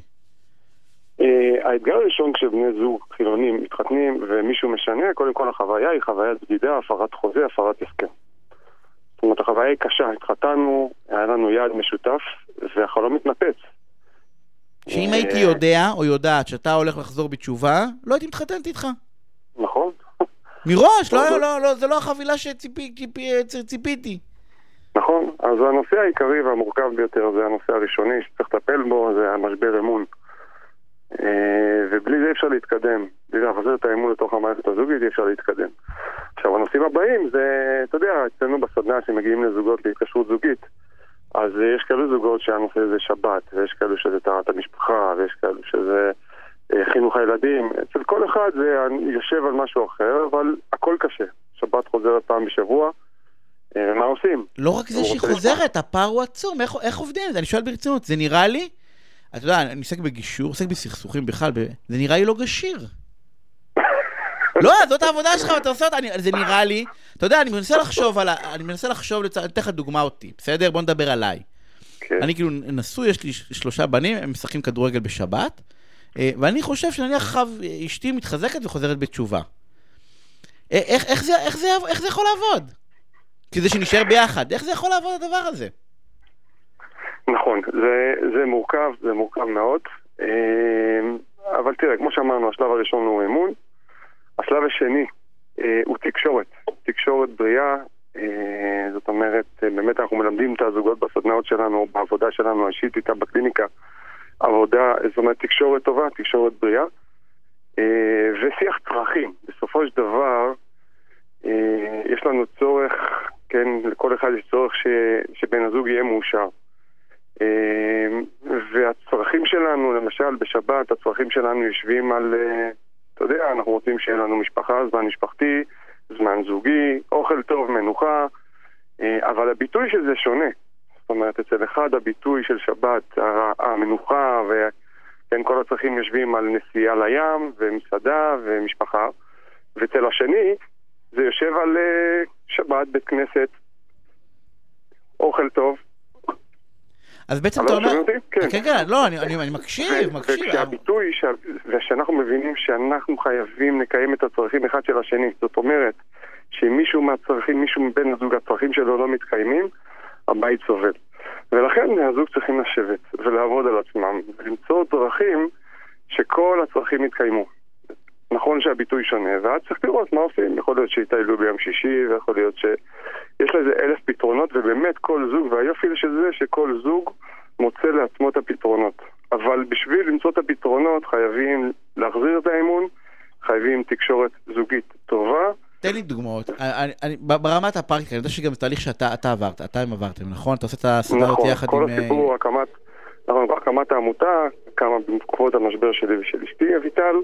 אה, האתגר הראשון כשבני זוג חילונים מתחתנים ומישהו משנה, קודם כל החוויה היא חוויית בגידה, הפרת חוזה, הפרת הסכם. זאת אומרת, החוויה היא קשה, התחתנו, היה לנו יעד משותף, והחלום מתנפץ. שאם הייתי אה, יודע או יודעת שאתה הולך לחזור בתשובה, לא הייתי מתחתנת איתך. נכון. מראש, לא, לא, לא, זה לא החבילה שציפיתי. נכון, אז הנושא העיקרי והמורכב ביותר זה הנושא הראשוני שצריך לטפל בו, זה המשבר אמון. אה, ובלי זה אי אפשר להתקדם. בלי להחזיר את האמון לתוך המערכת הזוגית אי אפשר להתקדם. עכשיו, הנושאים הבאים זה, אתה יודע, אצלנו בסדנה שמגיעים לזוגות להתקשרות זוגית, אז יש כאלו זוגות שהנושא זה שבת, ויש כאלו שזה טהרת המשפחה, ויש כאלו שזה חינוך הילדים. אצל כל אחד זה יושב על משהו אחר, אבל הכל קשה. שבת חוזרת פעם בשבוע. אה, מה עושים? לא רק זה שהיא חוזרת, הפער הוא עצום, איך, איך עובדים? אני שואל ברצינות, זה נראה לי, אתה יודע, אני עוסק בגישור, עוסק בסכסוכים בכלל, זה נראה לי לא גשיר. לא, זאת העבודה שלך, אתה עושה אותה, זה נראה לי, אתה יודע, אני מנסה לחשוב על ה... אני מנסה לחשוב, אני אתן לך דוגמה אותי, בסדר? בוא נדבר עליי. כן. אני כאילו נשוי, יש לי שלושה בנים, הם משחקים כדורגל בשבת, אה, ואני חושב שנניח אשתי מתחזקת וחוזרת בתשובה. אה, איך, איך, זה, איך, זה, איך זה יכול לעבוד? כדי שנשאר ביחד. איך זה יכול לעבוד הדבר הזה? נכון, זה, זה מורכב, זה מורכב מאוד. אבל תראה, כמו שאמרנו, השלב הראשון הוא אמון. השלב השני אה, הוא תקשורת. תקשורת בריאה, אה, זאת אומרת, אה, באמת אנחנו מלמדים את הזוגות בסדנאות שלנו, בעבודה שלנו האישית איתה בקליניקה, עבודה, זאת אומרת, תקשורת טובה, תקשורת בריאה. ושיח צרכים. בסופו של דבר, אה, יש לנו צורך, כן, לכל אחד יש צורך ש, שבן הזוג יהיה מאושר. אה, והצרכים שלנו, למשל בשבת, הצרכים שלנו יושבים על, אה, אתה יודע, אנחנו רוצים שיהיה לנו משפחה, זמן משפחתי, זמן זוגי, אוכל טוב, מנוחה, אבל הביטוי של זה שונה. זאת אומרת, אצל אחד הביטוי של שבת, המנוחה וכן, כל הצרכים יושבים על נסיעה לים ומסעדה ומשפחה, ואצל השני זה יושב על uh, שבת, בית כנסת, אוכל טוב. אז בעצם אתה אומר... כן, כן, כן, לא, אני, אני, אני מקשיב, מקשיב. וכשהביטוי, ש... ושאנחנו מבינים שאנחנו חייבים לקיים את הצרכים אחד של השני, זאת אומרת, שאם מישהו מהצרכים, מישהו מבין הזוג, הצרכים שלו לא מתקיימים, הבית סובל. ולכן בני הזוג צריכים לשבת ולעבוד על עצמם ולמצוא דרכים שכל הצרכים יתקיימו. נכון שהביטוי שונה, ואז צריך לראות מה עושים. יכול להיות שיטיילו ביום שישי, ויכול להיות שיש לזה אלף פתרונות, ובאמת כל זוג, והיופי של זה שכל זוג מוצא לעצמו את הפתרונות. אבל בשביל למצוא את הפתרונות חייבים להחזיר את האמון, חייבים תקשורת זוגית טובה. תן לי דוגמאות. אני, אני, ברמת הפרקטיקה, אני יודע שגם זה תהליך שאתה עברת, אתם עברתם, נכון? אתה עושה את הסדרה הזאת נכון, יחד עם... נכון, כל הסיפור, הקמת, נכון, הקמת העמותה, קמה בעקבות המשבר שלי ושל אשתי, אביטל.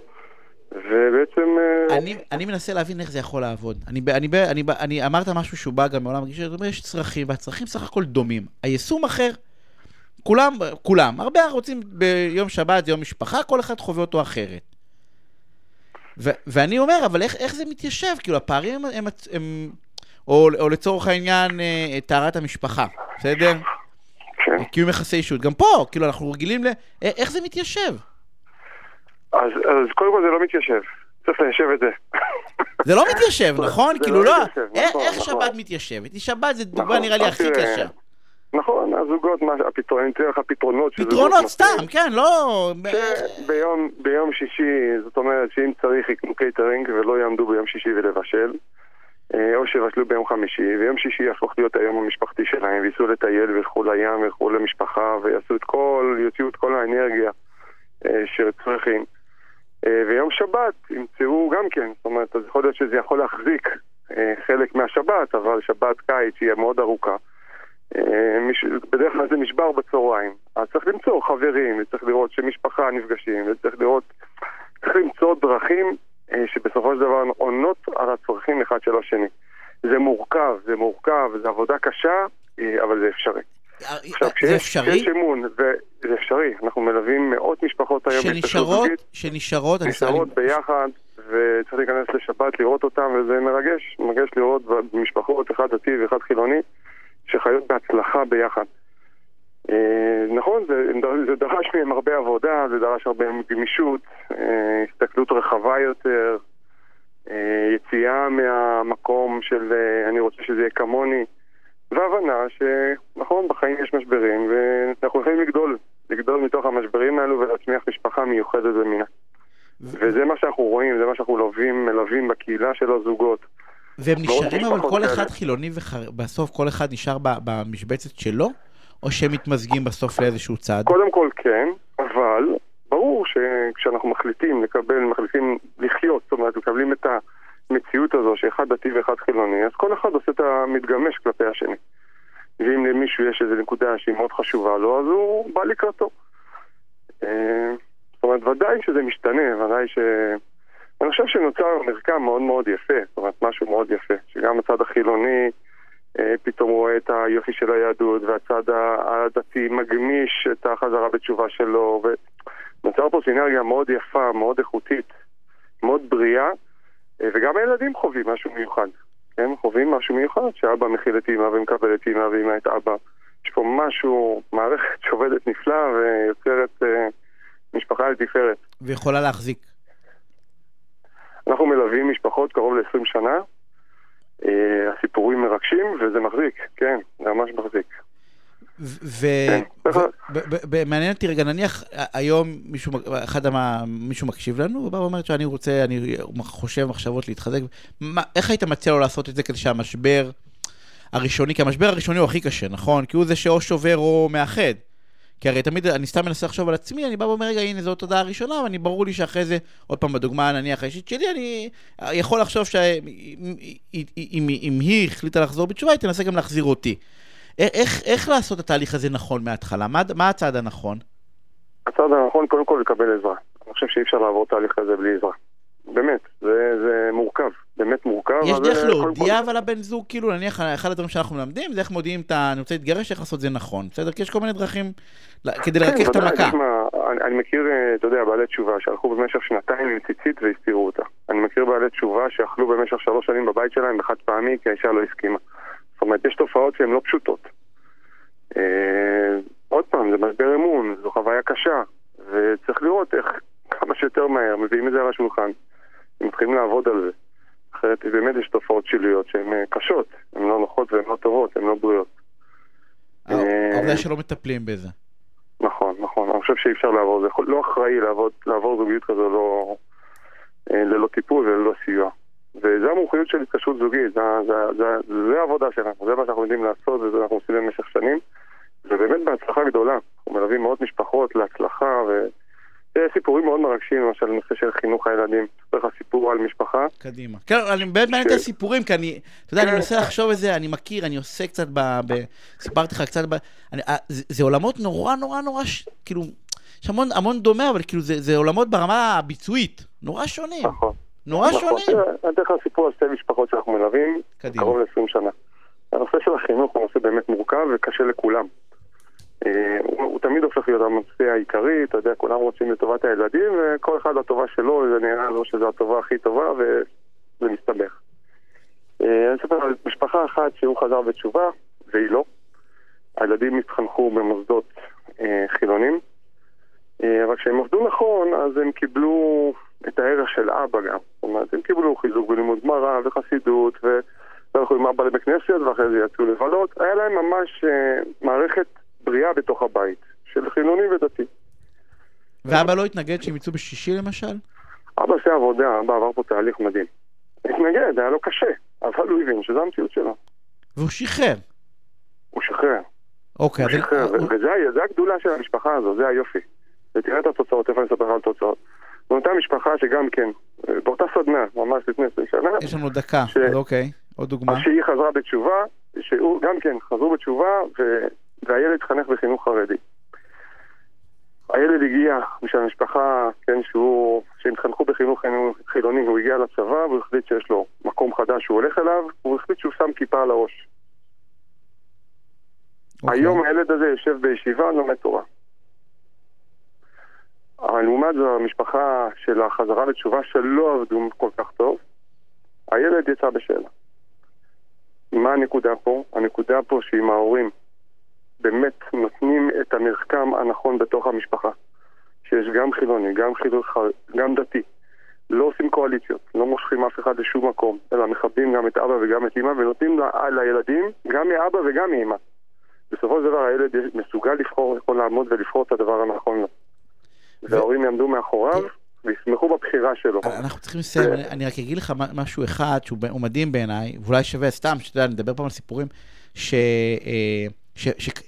ובעצם... אה, אני, אני מנסה להבין איך זה יכול לעבוד. אני, אני, אני, אני אמרת משהו שהוא בא גם מעולם הגישה, זאת אומרת, יש צרכים, והצרכים סך הכל דומים. היישום אחר. כולם, כולם, הרבה רוצים ביום שבת, יום משפחה, כל אחד חווה אותו אחרת. ו- ואני אומר, אבל איך, איך זה מתיישב? כאילו, הפערים הם, הם, הם או, או לצורך העניין, אה, טהרת המשפחה, בסדר? כן. קיום יחסי אישות. גם פה, כאילו, אנחנו רגילים ל... איך זה מתיישב? אז, אז קודם כל זה לא מתיישב. צריך ליישב את זה. זה לא מתיישב, נכון? כאילו לא... לא נכון, איך נכון. שבת מתיישבת? שבת זה דוגמה נכון, נראה לי הכי קשה. נכון, הזוגות, הפתרונות, אני אתן לך פתרונות. פתרונות סתם, כן, לא... ביום שישי, זאת אומרת שאם צריך יקנו קייטרינג ולא יעמדו ביום שישי ולבשל, אה, או שיבשלו ביום חמישי, ויום שישי יהפוך להיות היום המשפחתי שלהם, וייסעו לטייל וילכו לים וילכו למשפחה, ויעשו את כל, יוציאו את כל האנרגיה אה, שצריכים. אה, ויום שבת ימצאו גם כן, זאת אומרת, אז יכול להיות שזה יכול להחזיק חלק מהשבת, אבל שבת קיץ היא מאוד ארוכה. אה, בדרך כלל זה נשבר בצהריים. אז צריך למצוא חברים, וצריך לראות שמשפחה נפגשים, וצריך לראות, צריך למצוא דרכים שבסופו של דבר עונות על הצרכים אחד של השני. זה מורכב, זה מורכב, זו עבודה קשה, אבל זה אפשרי. עכשיו, זה אפשרי? כשיש אמון, זה אפשרי, אנחנו מלווים מאות משפחות היום שנשארות, שנשארות, נשארות ביחד, וצריך להיכנס לשבת לראות אותם, וזה מרגש, מרגש לראות משפחות, אחד דתי ואחד חילוני, שחיות בהצלחה ביחד. אה, נכון, זה, זה דרש מהם הרבה עבודה, זה דרש הרבה גמישות, אה, הסתכלות רחבה יותר, אה, יציאה מהמקום של אני רוצה שזה יהיה כמוני. והבנה שנכון, בחיים יש משברים, ואנחנו יכולים לגדול, לגדול מתוך המשברים האלו ולהצמיח משפחה מיוחדת במינה. וזה מה שאנחנו רואים, זה מה שאנחנו מלווים, מלווים בקהילה של הזוגות. והם נשארים אבל כל כאלה. אחד חילוני ובסוף כל אחד נשאר במשבצת שלו? או שהם מתמזגים בסוף לאיזשהו צעד? קודם כל כן, אבל ברור שכשאנחנו מחליטים לקבל, מחליטים לחיות, זאת אומרת, מקבלים את. המציאות הזו שאחד דתי ואחד חילוני, אז כל אחד עושה את המתגמש כלפי השני. ואם למישהו יש איזו נקודה שהיא מאוד חשובה לו, אז הוא בא לקראתו. אה, זאת אומרת, ודאי שזה משתנה, ודאי ש... אני חושב שנוצר מרקם מאוד מאוד יפה, זאת אומרת, משהו מאוד יפה, שגם הצד החילוני אה, פתאום רואה את היופי של היהדות, והצד הדתי מגמיש את החזרה בתשובה שלו, ונוצר פה סינרגיה מאוד יפה, מאוד איכותית, מאוד בריאה, אה, וגם הילדים חווים משהו מיוחד. כן, חווים משהו מיוחד, שאבא מכיל את אמא ומקבל את אמא ואמא את אבא. יש פה משהו, מערכת שעובדת נפלא ויוצרת אה, משפחה לתפארת. ויכולה להחזיק. אנחנו מלווים משפחות קרוב ל-20 שנה. אה, הסיפורים מרגשים וזה מחזיק, כן, זה ממש מחזיק. ומעניין אותי רגע, נניח היום מישהו, אחד מה, מישהו מקשיב לנו, הוא בא ואומר שאני רוצה, אני חושב מחשבות להתחזק, איך היית מציע לו לעשות את זה כדי שהמשבר הראשוני, כי המשבר הראשוני הוא הכי קשה, נכון? כי הוא זה שאו שובר או מאחד. כי הרי תמיד, אני סתם מנסה לחשוב על עצמי, אני בא ואומר, רגע, הנה, זו תודעה הראשונה, ואני ברור לי שאחרי זה, עוד פעם, בדוגמה נניח האישית שלי, אני יכול לחשוב שאם היא החליטה לחזור בתשובה, היא תנסה גם להחזיר אותי. איך, איך לעשות את התהליך הזה נכון מההתחלה? מה, מה הצעד הנכון? הצעד הנכון, קודם כל לקבל עזרה. אני חושב שאי אפשר לעבור תהליך כזה בלי עזרה. באמת, זה, זה מורכב, באמת מורכב. יש דרך להודיע אבל לבן זוג, כאילו נניח אחד הדברים שאנחנו מלמדים זה איך מודיעים את ה... אני רוצה להתגרש, איך לעשות זה נכון, בסדר? כי יש כל מיני דרכים כדי לרכך כן, את המכה. אני, אני מכיר, אה, אתה יודע, בעלי תשובה שהלכו במשך שנתיים עם ציצית והסתירו אותה. אני מכיר בעלי תשובה שאכלו במשך שלוש שנים בבית שלהם בחד פעמי כי האישה לא הסכימה. זאת אומרת, יש תופעות שהן לא פשוטות. אה, עוד פעם, זה משבר אמון, זו חוויה קשה, וצריך לראות איך כמה שיותר מהר מביאים את זה על השולחן. מתחילים לעבוד על זה. אחרת באמת יש תופעות שיליות שהן אה, קשות, הן לא נוחות והן לא טובות, הן לא בריאות. העובדה אה, שלא מטפלים בזה. נכון, נכון, אני חושב שאי אפשר לעבור, זה לא אחראי לעבוד, לעבור זוגיות כזו לא, אה, ללא טיפול וללא סיוע. וזה המומחיות של התקשרות זוגית, זה, זה, זה, זה העבודה שלנו, זה מה שאנחנו יודעים לעשות וזה אנחנו עושים במשך שנים. ובאמת בהצלחה גדולה, אנחנו מלווים מאות משפחות להצלחה ו... יש סיפורים מאוד מרגשים, למשל, נושא של חינוך הילדים. אספר לך סיפור על משפחה. קדימה. כן, אני באמת מעניין את הסיפורים, כי אני, אתה יודע, אני כן. מנסה לחשוב את זה, אני מכיר, אני עושה קצת ב... סיפרתי לך קצת ב... אה, זה עולמות נורא נורא נורא, כאילו, יש המון דומה, אבל כאילו, זה עולמות ברמה הביצועית, נורא שונים. נכון. נורא נכון. שונים. אני אתן לך סיפור על שתי משפחות שאנחנו מלווים, קרוב ל-20 שנה. הנושא של החינוך הוא נושא באמת מורכב וקשה לכולם. אה, הוא תמיד הופך להיות הנושא העיקרי, אתה יודע, כולם רוצים לטובת הילדים, וכל אחד לטובה שלו, זה נראה לו שזו הטובה הכי טובה, וזה מסתבך. אה, אני אספר על משפחה אחת שהוא חזר בתשובה, והיא לא. הילדים התחנכו במוסדות אה, חילונים, אבל כשהם עבדו נכון, אז הם קיבלו את הערך של אבא גם. זאת אומרת, הם קיבלו חיזוק בלימוד גמרא וחסידות, והלכו עם אבא לבית כנסת, ואחרי זה יצאו לבלות. היה להם ממש מערכת בריאה בתוך הבית, של חילוני ודתי. ואבא לא התנגד שהם יצאו בשישי למשל? אבא עושה עבודה, אבא עבר פה תהליך מדהים. התנגד, היה לו קשה, אבל הוא הבין שזו המציאות שלו. והוא שחרר. הוא שחרר. אוקיי, הוא שחרר, וזה הגדולה של המשפחה הזו, זה היופי. ותראה את התוצאות, איפה אני אספר לך על תוצאות. זו אותה משפחה שגם כן, באותה סדנה, ממש לפני 20 שנה. יש לנו דקה, ש... אוקיי, עוד דוגמה. שהיא חזרה בתשובה, שהוא גם כן חזרו בתשובה, ו... והילד התחנך בחינוך חרדי. הילד הגיע בשביל המשפחה, כן, שהוא, שהם התחנכו בחינוך חילוני, הוא הגיע לצבא והוא החליט שיש לו מקום חדש שהוא הולך אליו, הוא החליט שהוא שם כיפה על הראש. Okay. אוקיי. היום הילד הזה יושב בישיבה, לומד תורה. אבל לעומת זו, המשפחה של החזרה לתשובה שלא עבדו כל כך טוב, הילד יצא בשאלה. מה הנקודה פה? הנקודה פה שאם ההורים באמת נותנים את המרקם הנכון בתוך המשפחה. שיש גם חילוני, גם חילוך, גם דתי. לא עושים קואליציות, לא מושכים אף אחד לשום מקום, אלא מכבדים גם את אבא וגם את אמא ונותנים לילדים גם מאבא וגם מאמא. בסופו של דבר הילד מסוגל לבחור, יכול לעמוד ולבחור את הדבר הנכון לו. וההורים יעמדו מאחוריו וישמחו בבחירה שלו. אנחנו צריכים לסיים, אני רק אגיד לך משהו אחד שהוא מדהים בעיניי, ואולי שווה סתם, שאתה יודע, נדבר פעם על סיפורים, ש... אה,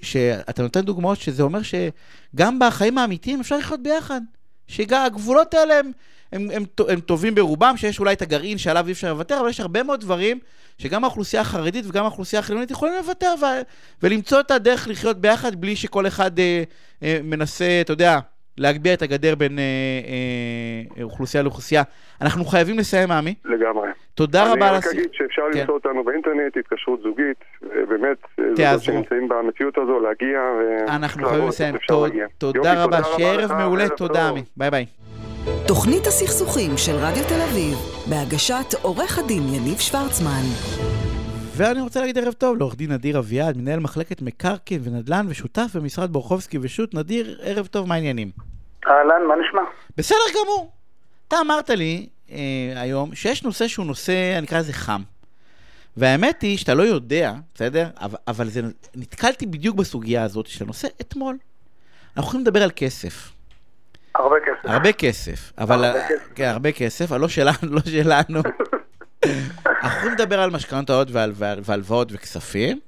שאתה נותן דוגמאות שזה אומר שגם בחיים האמיתיים אפשר לחיות ביחד. שהגבולות האלה הם, הם, הם, הם טובים ברובם, שיש אולי את הגרעין שעליו אי אפשר לוותר, אבל יש הרבה מאוד דברים שגם האוכלוסייה החרדית וגם האוכלוסייה החילונית יכולים לוותר ו, ולמצוא את הדרך לחיות ביחד בלי שכל אחד אה, אה, מנסה, אתה יודע, להגביה את הגדר בין אה, אה, אוכלוסייה לאוכלוסייה. אנחנו חייבים לסיים, עמי. לגמרי. תודה רבה. אני רק אגיד שאפשר כן. למצוא אותנו באינטרנט, התקשרות זוגית, ובאמת, זאת שנמצאים במציאות הזו, להגיע ו... אנחנו חייבים לסיים. תודה רבה, שערב מעולה, תודה, עמי. ביי ביי. תוכנית הסכסוכים של רדיו תל אביב, בהגשת עורך הדין יניב שוורצמן. ואני רוצה להגיד ערב טוב לעורך דין נדיר אביעד, מנהל מחלקת מקרקעין ונדל"ן ושותף במשרד בורחובסקי ושות'. נדיר, ערב טוב, מה העניינים? אהלן, מה נשמע? בסדר גמור. אתה אמרת לי אה, היום שיש נושא שהוא נושא, אני אקרא לזה חם. והאמת היא שאתה לא יודע, בסדר? אבל, אבל זה, נתקלתי בדיוק בסוגיה הזאת של הנושא אתמול. אנחנו יכולים לדבר על כסף. הרבה כסף. הרבה כסף. אבל... הרבה כסף. כן, הרבה כסף, אבל לא שלנו, לא שלנו. אנחנו יכולים לדבר על משכנתאות והלוואות וכספים,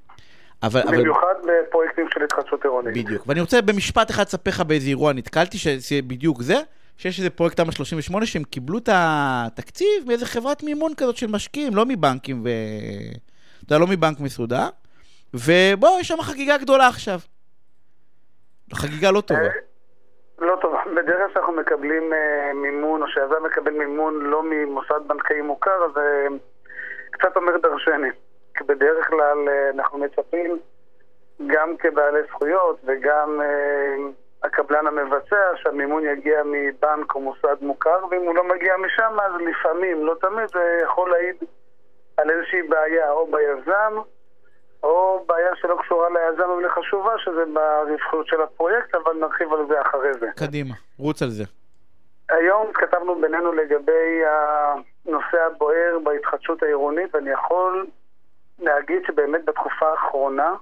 אבל, אבל במיוחד בפרויקטים של התחדשות עירונית. בדיוק. ואני רוצה במשפט אחד לספר לך באיזה אירוע נתקלתי, שזה בדיוק זה, שיש איזה פרויקט תמ"א 38 שהם קיבלו את התקציב מאיזה חברת מימון כזאת של משקיעים, לא מבנקים ו... אתה יודע, לא מבנק מסודר. ובוא, יש שם חגיגה גדולה עכשיו. חגיגה לא טובה. אה, לא טוב, בדרך כלל שאנחנו מקבלים אה, מימון, או שהיזם מקבל מימון לא ממוסד בנקאי מוכר, אז אה, קצת אומר דרשני. כי בדרך כלל אה, אנחנו מצפים, גם כבעלי זכויות וגם אה, הקבלן המבצע, שהמימון יגיע מבנק או מוסד מוכר, ואם הוא לא מגיע משם, אז לפעמים, לא תמיד, זה יכול להעיד על איזושהי בעיה, או ביזם, או בעיה שלא קשורה ליזם אבל חשובה, שזה ברווחיות של הפרויקט, אבל נרחיב על זה אחרי זה. קדימה, רוץ על זה. היום התכתבנו בינינו לגבי הנושא הבוער בהתחדשות העירונית, ואני יכול להגיד שבאמת בתקופה האחרונה,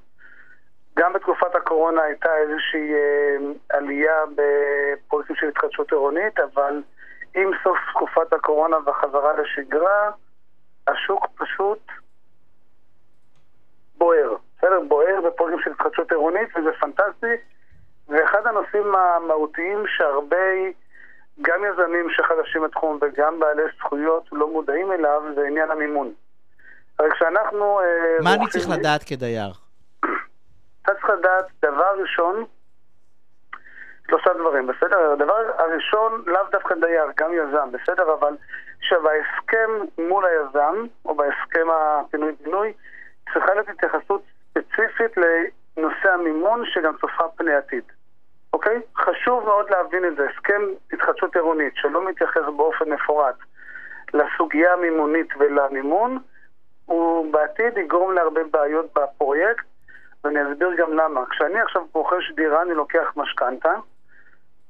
גם בתקופת הקורונה הייתה איזושהי אה, עלייה בפרויקטים של התחדשות עירונית, אבל עם סוף תקופת הקורונה והחזרה לשגרה, השוק פשוט בוער. בסדר? בוער בפרויקטים של התחדשות עירונית, וזה פנטסטי. ואחד הנושאים המהותיים שהרבה, גם יזמים שחדשים בתחום וגם בעלי זכויות לא מודעים אליו, זה עניין המימון. הרי כשאנחנו... אה, מה אני צריך לדעת כדייר? אתה צריך לדעת, דבר ראשון, שלושה דברים, בסדר? הדבר הראשון, לאו דווקא דייר, גם יזם, בסדר? אבל שבהסכם מול היזם, או בהסכם הפינוי-בינוי, צריכה להיות התייחסות ספציפית לנושא המימון שגם צופה פני עתיד. אוקיי? חשוב מאוד להבין את זה. הסכם התחדשות עירונית שלא מתייחס באופן מפורט לסוגיה המימונית ולמימון, הוא בעתיד יגרום להרבה בעיות בפרויקט, ואני אסביר גם למה. כשאני עכשיו רוכש דירה, אני לוקח משכנתה,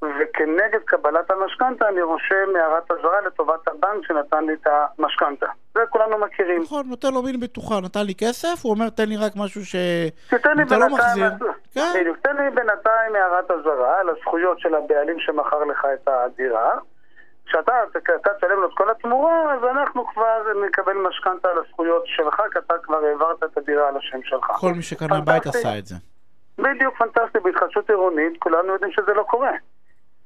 וכנגד קבלת המשכנתה אני רושם הערת אזהרה לטובת הבנק שנתן לי את המשכנתה. זה כולנו מכירים. נכון, נותן לו מין בטוחה, נתן לי כסף, הוא אומר, תן לי רק משהו ש... תתן לי לא בינתיים, מחזיר. כן. תן לי בינתיים הערת אזהרה על הזכויות של הבעלים שמכר לך את הדירה. כשאתה אתה תשלם לו את כל התמורה, אז אנחנו כבר נקבל משכנתה על הזכויות שלך, כי אתה כבר העברת את הדירה על השם שלך. כל מי שקנה בית. עשה את זה. בדיוק פנטסטי, בהתחדשות עירונית כולנו יודעים שזה לא קורה.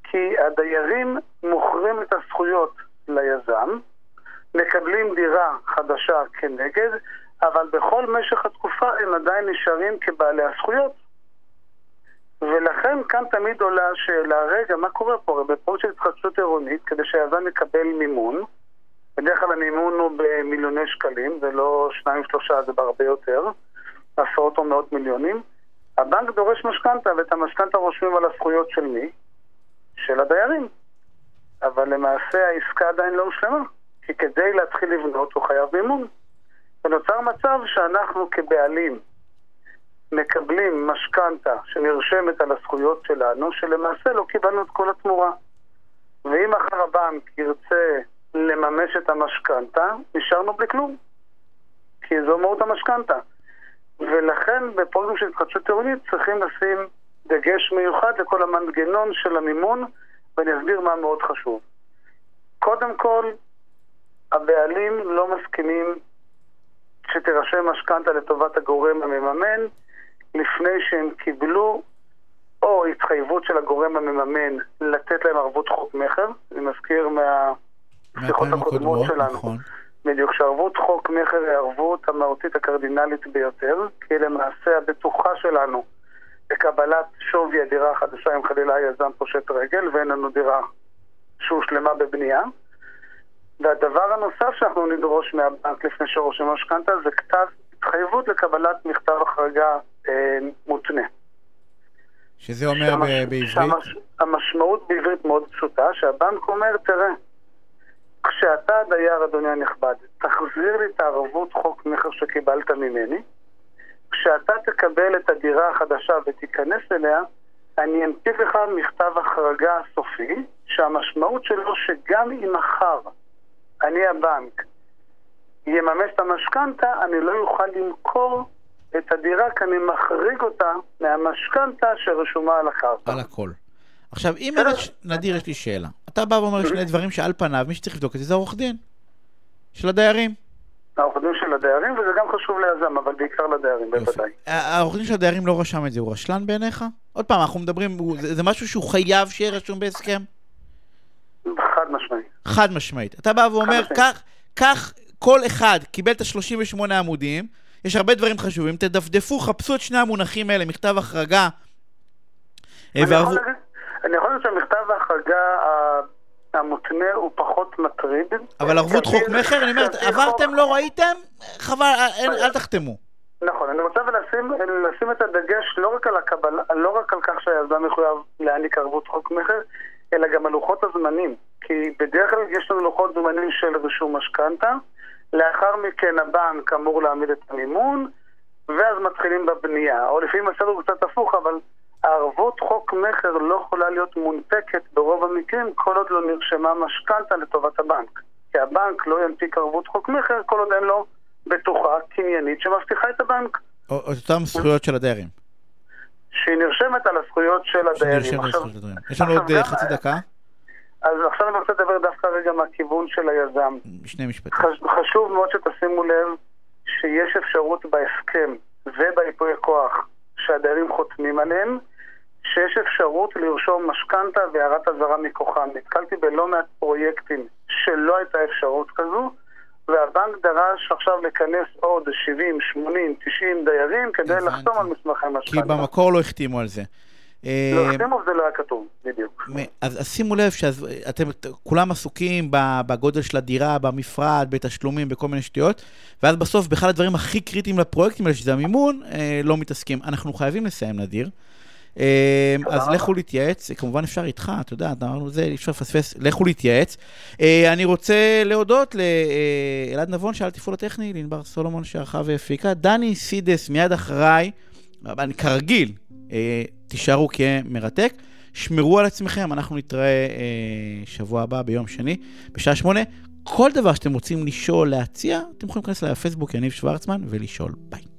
כי הדיירים מוכרים את הזכויות ליזם, מקבלים דירה חדשה כנגד, אבל בכל משך התקופה הם עדיין נשארים כבעלי הזכויות. ולכן כאן תמיד עולה השאלה, רגע, מה קורה פה? הרי בפרויקט של התחדשות עירונית, כדי שהיזם יקבל מימון, בדרך כלל המימון הוא במיליוני שקלים, ולא שניים שלושה, זה בהרבה יותר, עשרות או מאות מיליונים, הבנק דורש משכנתה, ואת המשכנתה רושמים על הזכויות של מי? של הדיירים. אבל למעשה העסקה עדיין לא הושלמה, כי כדי להתחיל לבנות הוא חייב מימון. ונוצר מצב שאנחנו כבעלים מקבלים משכנתה שנרשמת על הזכויות שלנו, שלמעשה לא קיבלנו את כל התמורה. ואם מחר הבנק ירצה לממש את המשכנתה, נשארנו בלי כלום. כי זו מהות המשכנתה. ולכן בפרויקטים של התחדשות עירונית צריכים לשים דגש מיוחד לכל המנגנון של המימון, ואני אסביר מה מאוד חשוב. קודם כל, הבעלים לא מסכימים שתירשם משכנתה לטובת הגורם המממן לפני שהם קיבלו או התחייבות של הגורם המממן לתת להם ערבות חוק מכר, אני מזכיר מהשיחות הקודמות שלנו. נכון. בדיוק, שערבות חוק מכר היא הערבות המהותית הקרדינלית ביותר, כי למעשה הבטוחה שלנו לקבלת שווי הדירה החדשה אם חלילה היזם פושט רגל ואין לנו דירה שהושלמה בבנייה. והדבר הנוסף שאנחנו נדרוש מהבנק לפני שרושם משכנתה זה כתב התחייבות לקבלת מכתב החרגה מותנה. שזה אומר שהמש- בעברית? שהמש- המשמעות בעברית מאוד פשוטה, שהבנק אומר, תראה, כשאתה הדייר, אדוני הנכבד, תחזיר לי את הערבות חוק מכר שקיבלת ממני, כשאתה תקבל את הדירה החדשה ותיכנס אליה, אני אנפיק לך מכתב החרגה סופי, שהמשמעות שלו שגם אם מחר אני הבנק יממש את המשכנתה, אני לא אוכל למכור את הדירה כי אני מחריג אותה מהמשכנתה שרשומה על הקרקע. על הכל. עכשיו, אם באמת, ש- נדיר, יש לי שאלה. אתה בא ואומר שני דברים שעל פניו, מי שצריך לבדוק את זה זה עורך דין. של הדיירים. העורך דין של הדיירים, וזה גם חשוב ליזם, אבל בעיקר לדיירים, בוודאי. העורך דין של הדיירים לא רשם את זה, הוא רשלן בעיניך? עוד פעם, אנחנו מדברים, זה, זה משהו שהוא חייב שיהיה רשום בהסכם? חד משמעית. חד משמעית. אתה בא ואומר, קח, קח, כל אחד קיבל את ה-38 עמודים, יש הרבה דברים חשובים, תדפדפו, חפשו את שני המונחים האלה, מכתב החרגה. אני, וערב... יכול, להגיד, אני יכול להגיד שהמכתב ההחרגה המותנה הוא פחות מטריד. אבל ערבות חוק מכר, אני אומרת, עברתם, לא ראיתם, חבל, אל תחתמו. נכון, אני רוצה לשים, לשים את הדגש לא רק על הקבלה, לא רק על כך שהיזם מחויב להעניק ערבות חוק מכר, אלא גם על לוחות הזמנים. כי בדרך כלל יש לנו לוחות זמנים של רישום משכנתה, לאחר מכן הבנק אמור להעמיד את המימון, ואז מתחילים בבנייה. או לפעמים הסדר הוא קצת הפוך, אבל הערבות חוק מכר לא יכולה להיות מונפקת ברוב המקרים כל עוד לא נרשמה משכנתה לטובת הבנק. כי הבנק לא ינפיק ערבות חוק מכר כל עוד אין לו בטוחה קניינית שמבטיחה את הבנק. או אותן זכויות של הדיירים. שהיא נרשמת על הזכויות של הדיירים. יש לנו עוד אה, חצי דקה. אז עכשיו אני רוצה לדבר דווקא רגע מהכיוון של היזם. שני משפטים. חשוב מאוד שתשימו לב שיש אפשרות בהסכם ובייפוי הכוח שהדיירים חותמים עליהם, שיש אפשרות לרשום משכנתה והערת אזהרה מכוחם. נתקלתי בלא מעט פרויקטים שלא הייתה אפשרות כזו, והבנק דרש עכשיו לכנס עוד 70, 80, 90 דיירים כדי לחתום על מסמכי משכנתה. כי במקור לא החתימו על זה. לא החתימו וזה לא היה כתוב, בדיוק. אז, אז שימו לב שאתם כולם עסוקים בגודל של הדירה, במפרט, בתשלומים, בכל מיני שטויות, ואז בסוף, באחד הדברים הכי קריטיים לפרויקטים האלה, שזה המימון, אה, לא מתעסקים. אנחנו חייבים לסיים, נדיר. אה, אז לכו להתייעץ, כמובן אפשר איתך, אתה יודע, אמרנו זה, אי אפשר לפספס, לכו להתייעץ. אה, אני רוצה להודות לאלעד נבון שעל התפעול הטכני, לענבר סולומון שערכה והפיקה, דני סידס מיד אחריי, כרגיל, אה, תישארו כמרתק. שמרו על עצמכם, אנחנו נתראה שבוע הבא ביום שני, בשעה שמונה. כל דבר שאתם רוצים לשאול, להציע, אתם יכולים להיכנס לפייסבוק יניב שוורצמן ולשאול. ביי.